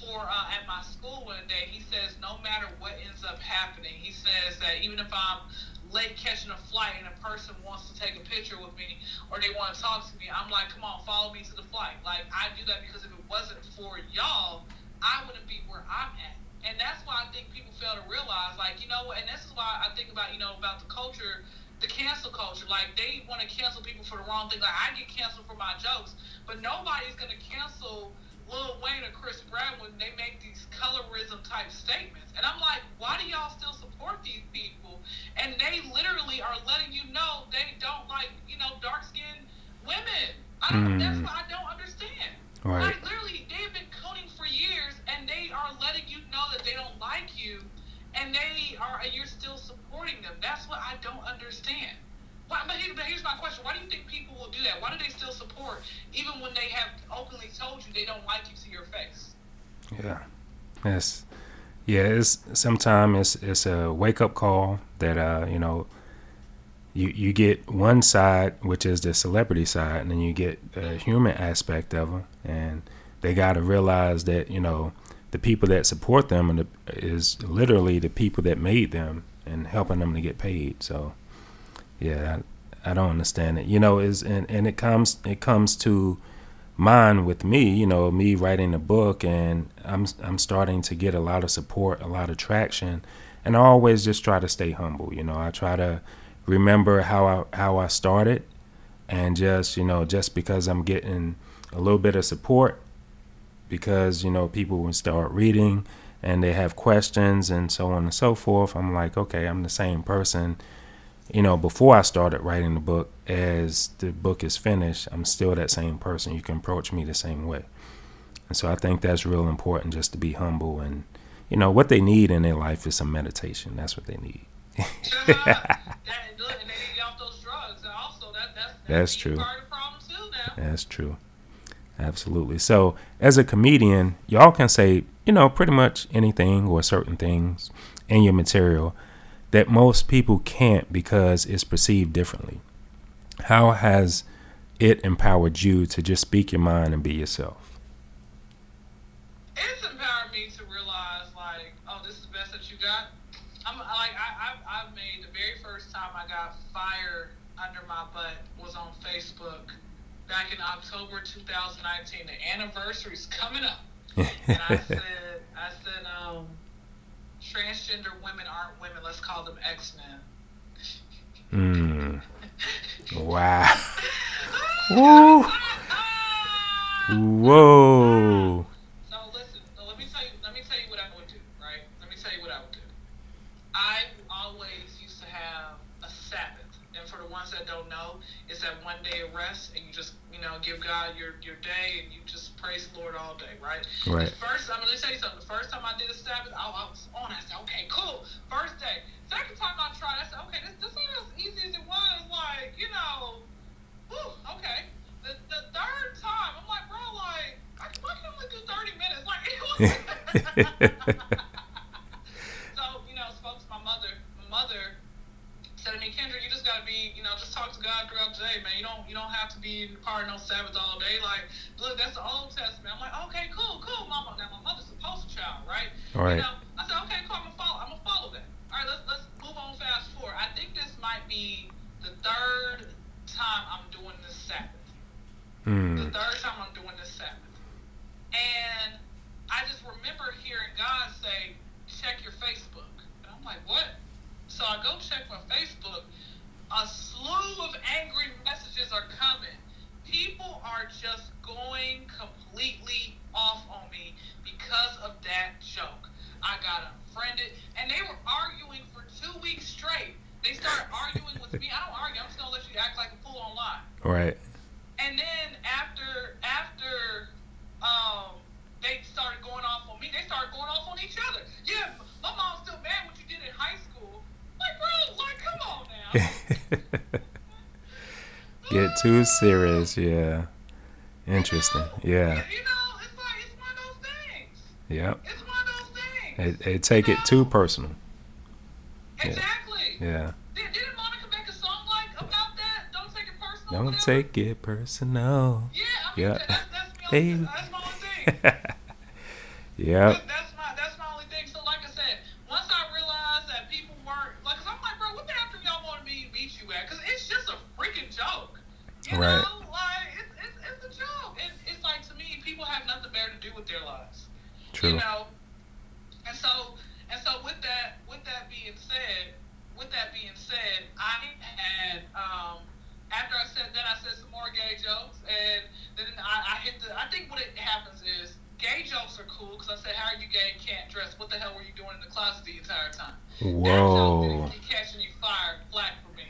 for uh, at my school one day. He says, no matter what ends up happening, he says that even if I'm late catching a flight and a person wants to take a picture with me or they want to talk to me, I'm like, come on, follow me to the flight. Like, I do that because if it wasn't for y'all, I wouldn't be where I'm at. And that's why I think people fail to realize, like, you know and this is why I think about, you know, about the culture, the cancel culture. Like, they want to cancel people for the wrong thing. Like, I get canceled for my jokes, but nobody's to cancel Lil Wayne or Chris Brown when they make these colorism type statements. And I'm like, why do y'all still support these people? And they literally are letting you know they don't like, you know, dark skinned women. I don't, That's Mm. what I don't understand. Right. Like literally, they've been coding for years, and they are letting you know that they don't like you, and they are, and you're still supporting them. That's what I don't understand. Why, but, here, but here's my question: Why do you think people will do that? Why do they still support, even when they have openly told you they don't like you to your face? Yeah, yes, yeah. It's sometimes it's it's a wake up call that uh you know you you get one side which is the celebrity side, and then you get the human aspect of them, and they got to realize that you know the people that support them and the, is literally the people that made them and helping them to get paid. So, yeah, I, I don't understand it. You know, is and, and it comes it comes to mine with me. You know, me writing a book, and I'm I'm starting to get a lot of support, a lot of traction, and I always just try to stay humble. You know, I try to remember how I how I started, and just you know, just because I'm getting a little bit of support, because you know people will start reading and they have questions and so on and so forth. I'm like, okay, I'm the same person, you know, before I started writing the book as the book is finished, I'm still that same person. You can approach me the same way. And so I think that's real important just to be humble and you know what they need in their life is some meditation. That's what they need. that's true. That's true. Absolutely. So, as a comedian, y'all can say, you know, pretty much anything or certain things in your material that most people can't because it's perceived differently. How has it empowered you to just speak your mind and be yourself? It's empowered me to realize, like, oh, this is the best that you got. I'm like, I, I, I made the very first time I got fired under my butt was on Facebook back in October 2019. The anniversary's coming up. and I said, I said, um, transgender women aren't women. Let's call them X Men. Mm. wow. Whoa. Whoa. So listen, let me tell you. Let me tell you what I would do. Right? Let me tell you what I would do. I always used to have a Sabbath, and for the ones that don't know, it's that one day of rest, and you just you know give God your your day, and you just praise the Lord all day, right? Right. The first, I'm gonna tell you something. The first time I did a Sabbath, I, I was on. I said, okay, cool. First day. Second time I tried, I said, okay, this this ain't as easy as it was. Like you know, whew, okay. The, the third time, I'm like, bro, like I, I can only do 30 minutes. Like it was. so you know, spoke to my mother. My mother said to me, Kyndra, you just gotta be, you know, just talk to God throughout the day, man. You don't, you don't have to be part of no Sabbath all day. Like, look, that's the Old Testament. I'm like, okay, cool, cool, mama. Now my mother's a poster child, right? Right. You know, I said, okay, cool. I'm gonna follow. I'm gonna follow that. All right, let's let's move on fast forward. I think this might be the third time I'm doing this Sabbath. Mm. The third time I'm doing this Sabbath, and I just remember hearing God say, check your Facebook, and I'm like, what? So I go check my Facebook. A slew of angry messages are coming. People are just going completely off on me because of that joke. I got unfriended, and they were arguing for two weeks straight. They started arguing with me. I don't argue. I'm just gonna let you act like a fool online. Right. And then after after um, they started going off on me, they started going off on each other. Yeah, my mom's still mad what you did in high school. Like, bro, like, come on now. Get too serious, yeah. Interesting, yeah. You know, it's like it's one of those things. Yep. It's one of those things. They, they take it too personal. Exactly. Yeah. Did, didn't Monica make a song like about that? Don't take it personal. Don't whatever? take it personal. Yeah, I mean, Yeah. that's, that's, me that's my thing. Yep. That- That's my that's my only thing. So like I said, once I realized that people weren't like, cause I'm like, bro, what bathroom y'all wanted me to meet you at? Cause it's just a freaking joke. You Right. know, like it's, it's it's a joke. It's it's like to me, people have nothing better to do with their lives. True. You know, and so and so with that with that being said, with that being said, I had um after I said that I said some more gay jokes and then I, I hit the I think what it happens is gay jokes are cool because I said how are you gay and can't dress? What the hell were you doing in the closet the entire time? Whoa. That's how catching you fired flat for me.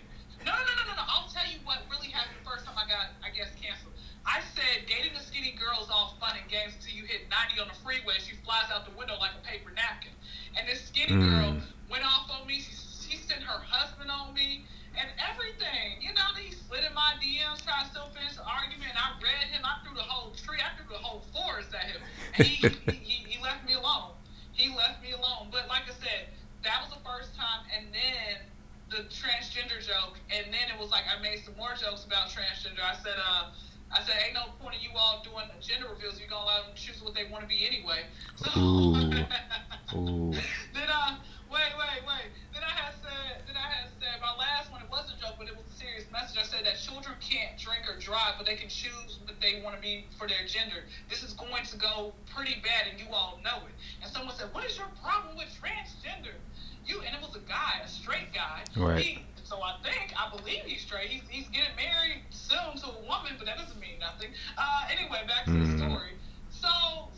No, no, no, no, no, no. I'll tell you what really happened the first time I got, I guess, canceled. I said dating a skinny girl is all fun and games until you hit 90 on the freeway. She flies out the window like a paper napkin. And this skinny Mm. girl went off on me. She, she sent her husband on me and everything. You know, he slid in my DMs trying to still finish the argument. And I read him. I threw the whole tree. I threw the whole forest at him. And he, he, he, he left me alone. He left me alone. But like I said, that was the first time. And then the transgender joke, and then it was like I made some more jokes about transgender. I said, uh, I said, ain't no point in you all doing gender reveals. You're gonna let them choose what they want to be anyway. So, Ooh. Ooh. then uh, wait, wait, wait. Then I had said, then I had said my last one. It was a joke, but it was a serious message. I said that children can't drink or drive, but they can choose what they want to be for their gender. This is going to go pretty bad, and you all know it. And someone said, "What is your problem with transgender?" You and it was a guy, a straight guy. Right. He, so I think, I believe he's straight. He's, he's getting married soon to a woman, but that doesn't mean nothing. Uh, anyway, back to Mhm. the story. So,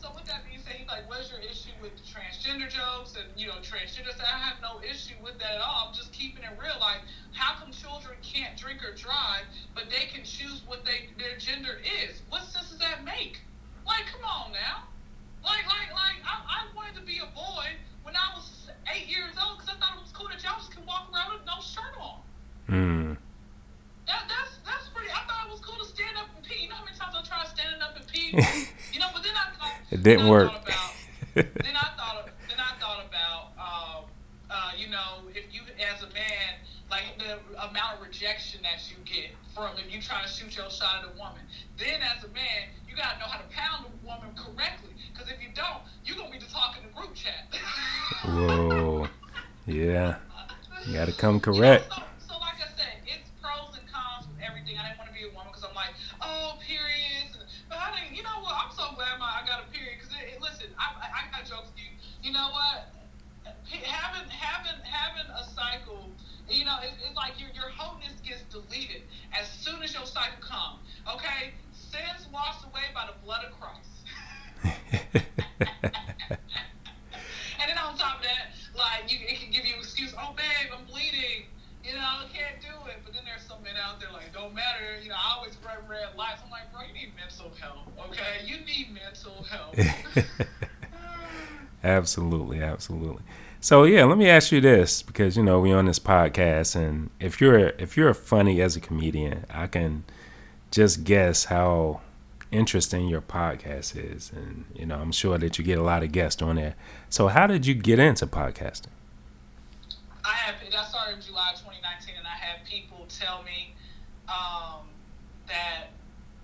so with that being said, he's like, "What's your issue with the transgender jokes and you know transgender?" I I have no issue with that at all. I'm just keeping it real. Like, how come children can't drink or drive, but they can choose what they their gender is? What sense does that make? Like, come on now. Like, like, like, I, I wanted to be a boy when I was eight years old because I thought it was cool that y'all just can walk around with no shirt on. Mm. That, that's that's pretty. I thought it was cool to stand up and pee. You know how many times I tried standing up and pee? you know, but then I thought It didn't work. About, then I thought then I thought about um, uh, you know if you as a man like the amount of rejection that you get from if you try to shoot your shot at a woman. Then as a man, you gotta know how to pound a woman correctly. Because if you don't, you're gonna be the talk in the group chat. Whoa. Yeah. You gotta come You know, correct. so, so like I said, it's pros and cons with everything. I didn't want to be a woman because I'm like, oh, periods. And, but I didn't. You know what? I'm so glad my I got a period because listen, I, I, I got jokes. You, you know what? Having having having a cycle. You know, it, it's like your your wholeness gets deleted as soon as your cycle comes. Okay, sins washed away by the blood of Christ. And then on top of that, like you, it can give you an excuse. Oh, babe, I'm bleeding. You know, I can't do it. But then there's some men out there like, don't matter. You know, I always run red lights. I'm like, bro, you need mental help. Okay, you need mental help. Absolutely, absolutely. So yeah, let me ask you this because you know we're on this podcast, and if you're if you're funny as a comedian, I can just guess how interesting your podcast is, and you know I'm sure that you get a lot of guests on there. So how did you get into podcasting? I have. I started in July 2019, and I had people tell me um, that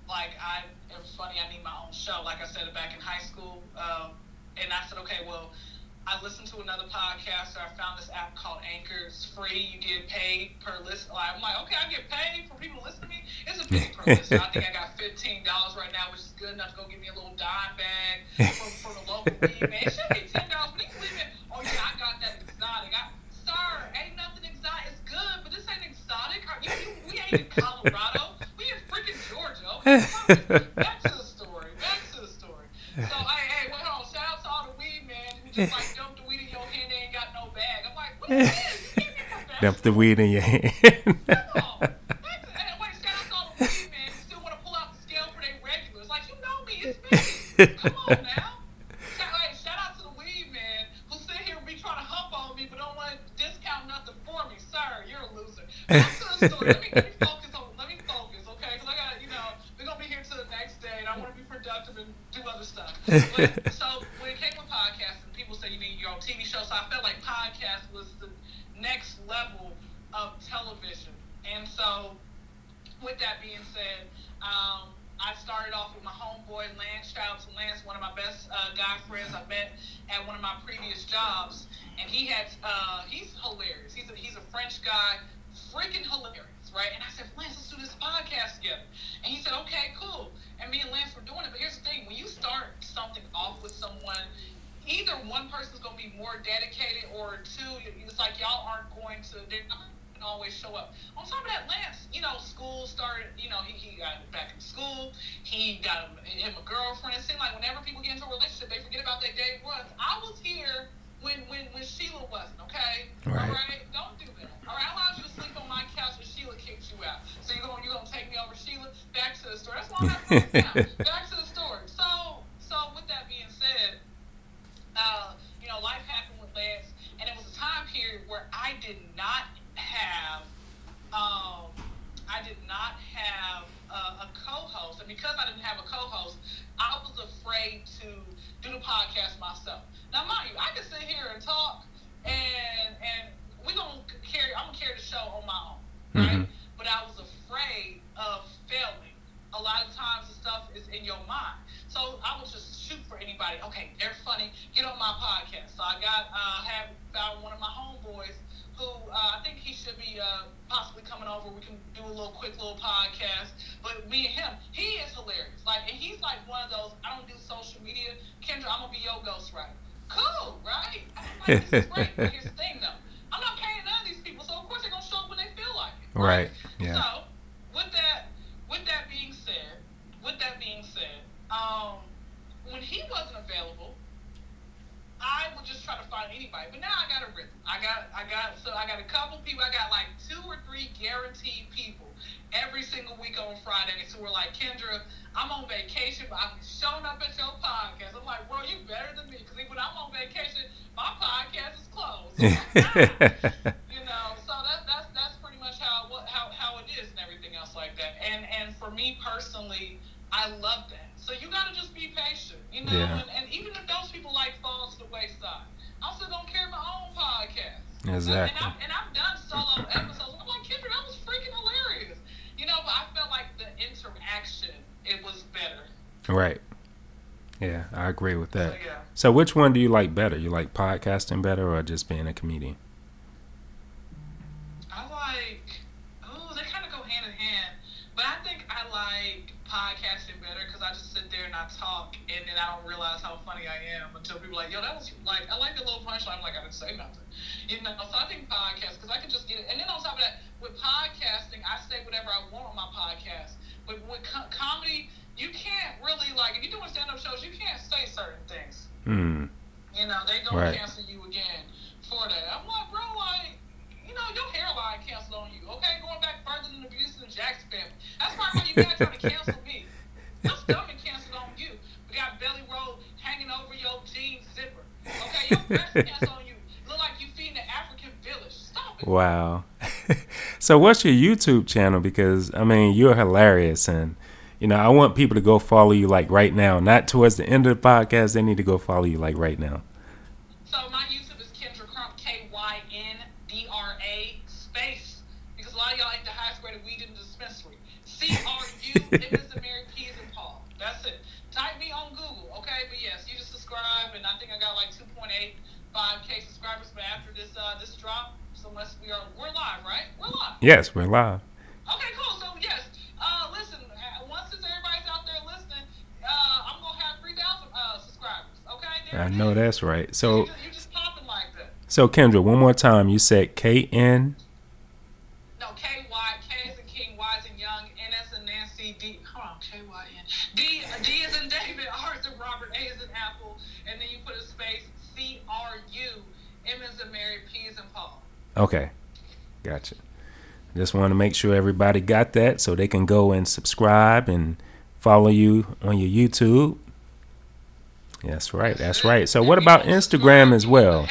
like I am funny. I need my own show. Like I said back in high school, um, and I said, okay, well. I listened to another podcaster. I found this app called Anchor. It's free. You get paid per listen. Like, I'm like, okay, I get paid for people to listen to me. It's a penny per listen. I think I got fifteen dollars right now, which is good enough to go give me a little dime bag for, from the local weed man. It should be ten dollars, but you believe it? Oh yeah, I got that exotic. I, sir, ain't nothing exotic. It's good, but this ain't exotic. You, you, we ain't in Colorado. We in freaking Georgia. Okay, back to the story. Back to the story. So hey, hey, wait on. Shout out to all the weed man who just like dumped the weed in your hand. They ain't got no bag. I'm like, what is this? You can't be professional. Dump the weed in your hand. Come on. Back to, and wait, shout out to the weed man who still want to pull out the scale for their regulars. Like, you know me, it's me. Come on now. Shout out to the weed man who sit here and be trying to hump on me but don't want to discount nothing for me. Sir, you're a loser. Back to the story. Let me, let me focus on, let me focus, okay? Because I got, you know, we're going to be here till the next day and I want to be productive and do other stuff. But, so when it came to podcasting, people say you need your own TV show. So I felt like podcast was the next level of television. And so with that being said, um, I started off with my homeboy Lance. Shout out to Lance, one of my best uh, guy friends I met at one of my previous jobs, and he had uh, he's hilarious. He's a, he's a French guy, freaking hilarious, right? And I said, Lance, let's do this podcast together. And he said, okay, cool. And me and Lance were doing it. But here's the thing: when you start something off with someone, either one person's gonna be more dedicated, or two, it's like y'all aren't going to. They're not gonna always show up. On top of that, Lance, you know, school started. You know, he, he got back in school. He got him, a girlfriend. It seemed like whenever people get into a relationship, they forget about their day ones. I was here when when when Sheila wasn't. Okay, Right. all right, don't do that. All right, I allowed you to sleep on my couch when Sheila kicked you out. So you're gonna you're gonna take me over Sheila. Back to the store. That's why I'm a. Back to the story. So so with that being said uh, you know, life happened with Lance, and it was a time period where I did not have, um, I did not have a, a co-host, and because I didn't have a co-host, I was afraid to do the podcast myself. Now, mind you, I can sit here and talk, and and we gonna carry, I'm gonna carry the show on my own, right? Mhm. But I was afraid of failing. A lot of times, the stuff is in your mind. So I would just shoot for anybody. Okay, they're funny. Get on my podcast. So I got uh, have found one of my homeboys who uh, I think he should be uh, possibly coming over. We can do a little quick little podcast. But me and him, he is hilarious. Like, and he's like one of those. I don't do social media. Kyndra, I'm gonna be your ghostwriter. Cool, right? I'm like, this is great. But here's the thing, though. I'm not paying none of these people, so of course they're gonna show up when they feel like it. Right. Yeah. So, with that, with that being said, with that being said, um, when he wasn't available, I would just try to find anybody. But now I got a rhythm. I got, I got, so I got a couple people. I got like two or three guaranteed people every single week on Friday. So we're like, Kyndra, I'm on vacation, but I'm showing up at your podcast. I'm like, bro, you better than me because when I'm on vacation, my podcast is closed. you know, so that, that's that's pretty much how what how, how it is and everything else like that. And and for me personally, I love that. So you gotta just be patient, you know. Yeah. And, and even if those people like fall to the wayside, I'm still gonna carry my own podcast. Exactly. And, I, and I've done solo episodes. I'm like, Kyndra, that was freaking hilarious. You know, but I felt like the interaction, it was better. Right. Yeah, I agree with that. So, yeah. So, which one do you like better? You like podcasting better or just being a comedian? And then I don't realize how funny I am until people are like, yo, that was like, I like the little punchline. I'm like, I didn't say nothing. You know, so I think podcast because I can just get it. And then on top of that, with podcasting, I say whatever I want on my podcast. But with co- comedy, you can't really, like, if you're doing stand up shows, you can't say certain things. Hmm. You know, they don't Right. cancel you again for that. I'm like, bro, like, you know, your hairline canceled on you. Okay, going back further than the abuse of the Jackson family. That's why you guys trying to cancel me. Your stomach canceled on you. We got belly roll hanging over your jeans zipper. Okay, your breast canceled on you. Look like you feeding the African village. Stop it. Wow. so, what's your YouTube channel? Because I mean, you're hilarious, and you know, I want people to go follow you like right now, not towards the end of the podcast. They need to go follow you like right now. So my YouTube is Kyndra Crump, K Y N D R A space because a lot of y'all ain't the highest grade of weed in the dispensary. C R U it is the Mary Keys and Paul. That's it. Type me on Google, okay? But yes, you just subscribe, and I think I got like 2.85 k subscribers. But after this uh this unless we are we're live, right? We're live. Yes, we're live. Okay, cool. So yes, uh, listen. uh, Once since everybody's out there listening, uh, I'm gonna have 3,000 uh subscribers. Okay? There I know is. that's right. You So, just, you just like that. so Kyndra, one more time. You said K N. No, K Y K is in King, Y is in Young, N is in Nancy, D. Hold on, K Y N. D D is in David, R is in Robert, A is in Apple, and then you put a space C R U, M is in Mary, P is in Paul. Okay, gotcha. Just want to make sure everybody got that so they can go and subscribe and follow you on your YouTube. That's right. That's right. So, what about Instagram as well?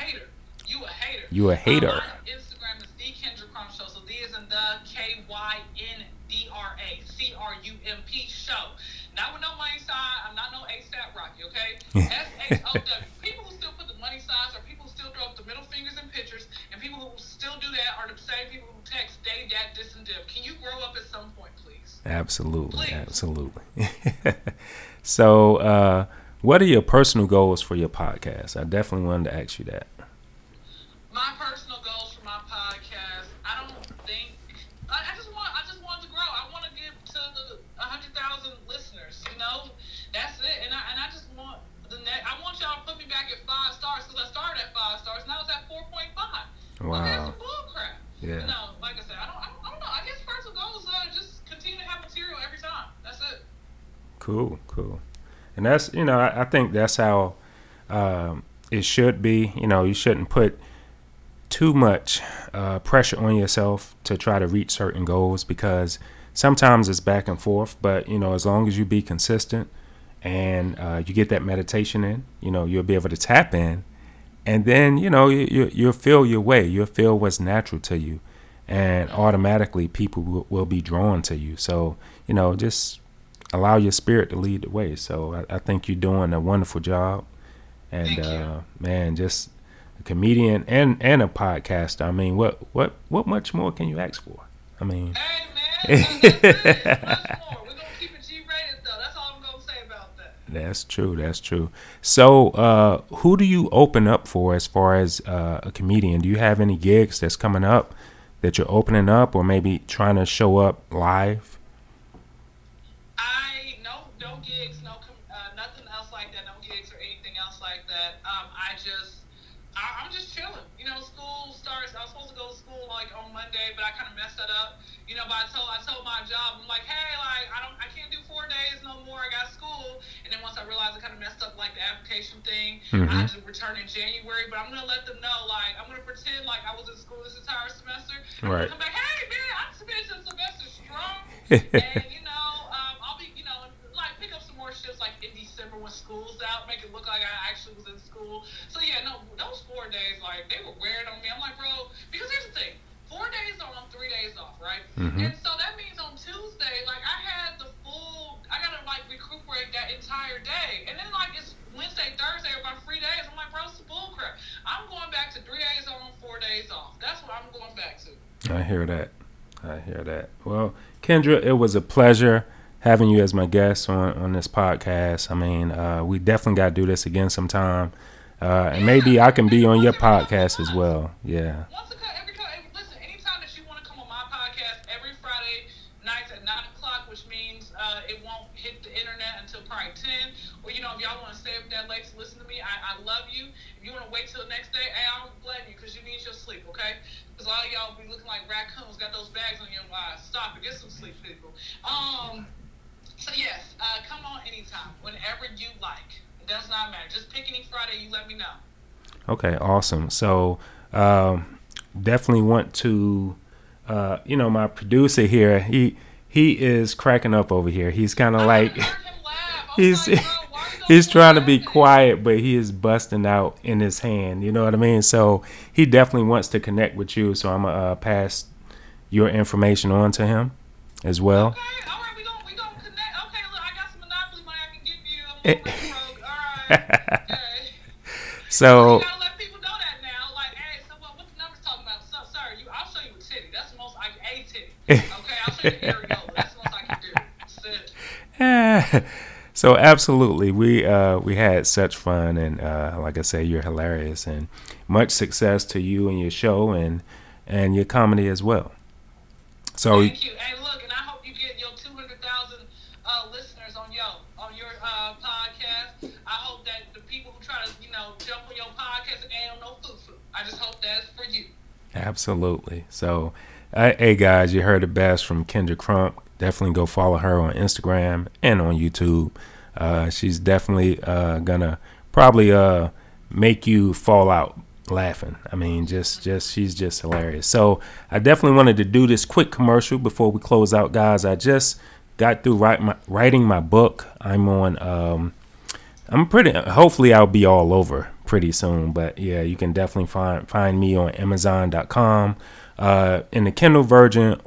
You a hater. You a hater. Uh, Instagram is the Kyndra Crump Show. So D is in the K Y N D R A C R U M P Show. Not with no money sign. I'm not no ASAP Rocky. Okay. S H O W. People who still put the money signs or people who still throw up the middle fingers in pictures, and people who still do that are the same people who text day, dad, this, and div. Can you grow up at some point, please? Absolutely, Please. absolutely. so, uh, what are your personal goals for your podcast? I definitely wanted to ask you that. my personal goals for my podcast, I don't think I, I just want I just want to grow. I want to get to a hundred thousand listeners. You know, that's it. And I and I just want the net. I want y'all to put me back at five stars because I started at five stars. Now it's at four point five. Wow some bull crap. Yeah. No, like I said, I don't, I don't, I don't know. I guess personal goals are just continue to have material every time. That's it. Cool, cool. And that's you know I, I think that's how um, it should be. You know, you shouldn't put too much uh, pressure on yourself to try to reach certain goals because sometimes it's back and forth. But you know, as long as you be consistent and uh, you get that meditation in, you know, you'll be able to tap in, and then you know you, you you'll feel your way. You'll feel what's natural to you, and automatically people will, will be drawn to you. So you know, just allow your spirit to lead the way. So I, I think you're doing a wonderful job, and uh, man, just a comedian and and a podcaster. I mean, what what what much more can you ask for? I mean, Hey man, that's, that's it. Much more. We're gonna keep it G rated though. That's all I'm gonna say about that. That's true. That's true. So, uh, who do you open up for as far as uh, a comedian? Do you have any gigs that's coming up that you're opening up, or maybe trying to show up live? I no no gigs, no com- uh, nothing else like that, no gigs or anything else like that. Um, I just I, I'm just chilling. You know, school starts. I was supposed to go to school like on Monday, but I kind of messed that up. You know, but I told I told my job, I'm like, hey, like I don't I can't do four days no more. I got school, and then once I realized I kind of messed up like the thing, I had to return in January. But I'm gonna let them know, like I'm gonna pretend like I was in school this entire semester. Right. I'm Right. gonna come back, hey man, I'm finishing the semester strong, and you know, um, I'll be, you know, like pick up some more shifts like in December when school's out, make it look like I actually was in school. So yeah, no, those four days, like they were wearing on me. I'm like, bro, because here's the thing: four days on, three days off, right? And so that means on Tuesday, like I had the full, I gotta like recuperate that entire day, and then like it's Wednesday, Thursday my free days. I'm like, bro, it's bull crap. I'm going back to three days on, four days off. That's what I'm going back to. I hear that. I hear that. Well, Kyndra, it was a pleasure having you as my guest on, on this podcast. I mean, uh, we definitely got to do this again sometime. Uh, and maybe I can be on your podcast as well. Yeah. Once a cut, every cut, every, listen, anytime that you want to come on my podcast, every Friday nights at 9 o'clock, which means uh, it won't hit the internet until probably 10. Or, you know, if y'all want to stay up that late to listen to me, I, I love you. If you want to wait till the next day, hey, I don't blame you because you need your sleep, okay? Because all y'all be looking like raccoons, got those bags on your eyes. Stop it. Get some sleep, people. Um, so, yes, uh, come on anytime, whenever you like. It does not matter. Just pick any Friday, you let me know. Okay, awesome. So, um, definitely want to, uh, you know, my producer here, he he is cracking up over here. He's kind of like, I heard him laugh. I was he's like, bro, why you he's trying to be quiet, but he is busting out in his hand. You know what I mean? So he definitely wants to connect with you. So I'm gonna uh, pass your information on to him as well. Okay, all right, we gonna we gonna connect. Okay, look, I got some monopoly money I can give you. I'm broke. All right. Okay. So You gotta let people know that now. Like, hey, so what? What's the numbers talking about? So, sir, you, I'll show you a titty. That's the most I a titty. Okay, I'll show you the areola. That's the most I can do. That's so absolutely we uh we had such fun and uh like i say you're hilarious and much success to you and your show and and your comedy as well so Thank you. And look, and I hope you get your 200,000 uh, listeners on your on your uh, podcast. I hope that the people who try to you know jump on your podcast ain't on no foo foo. I just hope that's for you. absolutely so uh, hey guys you heard the best from kyndra crump definitely go follow her on instagram and on youtube uh she's definitely uh gonna probably uh make you fall out laughing. I mean, just just she's just hilarious. So I definitely wanted to do this quick commercial before we close out, guys. I just got through write my, writing my book. I'm on. Um, I'm pretty. Hopefully, I'll be all over pretty soon. But yeah, you can definitely find find me on Amazon.com. Uh, in the Kindle version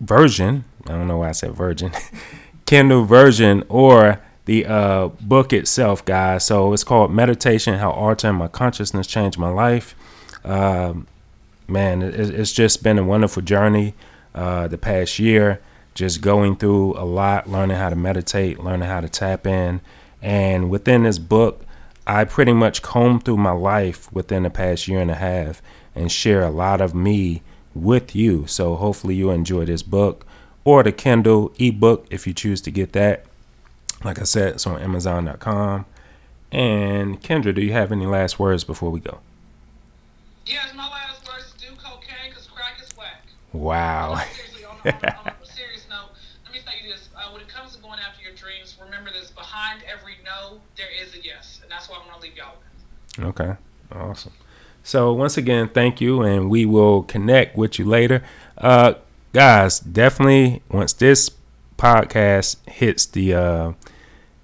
version. I don't know why I said virgin. Kindle version or the uh, book itself, guys. So it's called Meditation: How Art and My Consciousness Changed My Life. Um, man, it, it's just been a wonderful journey uh, the past year. Just going through a lot, learning how to meditate, learning how to tap in, and within this book, I pretty much combed through my life within the past year and a half and share a lot of me with you. So hopefully you enjoy this book or the Kindle ebook if you choose to get that. Like I said, it's on Amazon.com. And Kyndra, do you have any last words before we go? Yes, my last words do cocaine because crack is whack. Wow. Seriously, on, on, on a serious note, let me tell you this. Uh, when it comes to going after your dreams, remember this behind every no, there is a yes. And that's what I want to leave y'all with. Okay. Awesome. So once again, thank you, and we will connect with you later. Uh, guys, definitely once this podcast hits the uh,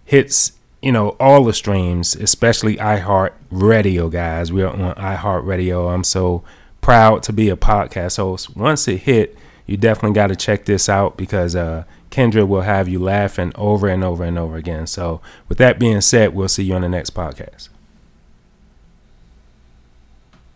hits, you know, all the streams, especially iHeart Radio, guys. We are on iHeart Radio. I'm so proud to be a podcast host. Once it hit, you definitely got to check this out because uh, Kyndra will have you laughing over and over and over again. So, with that being said, we'll see you on the next podcast.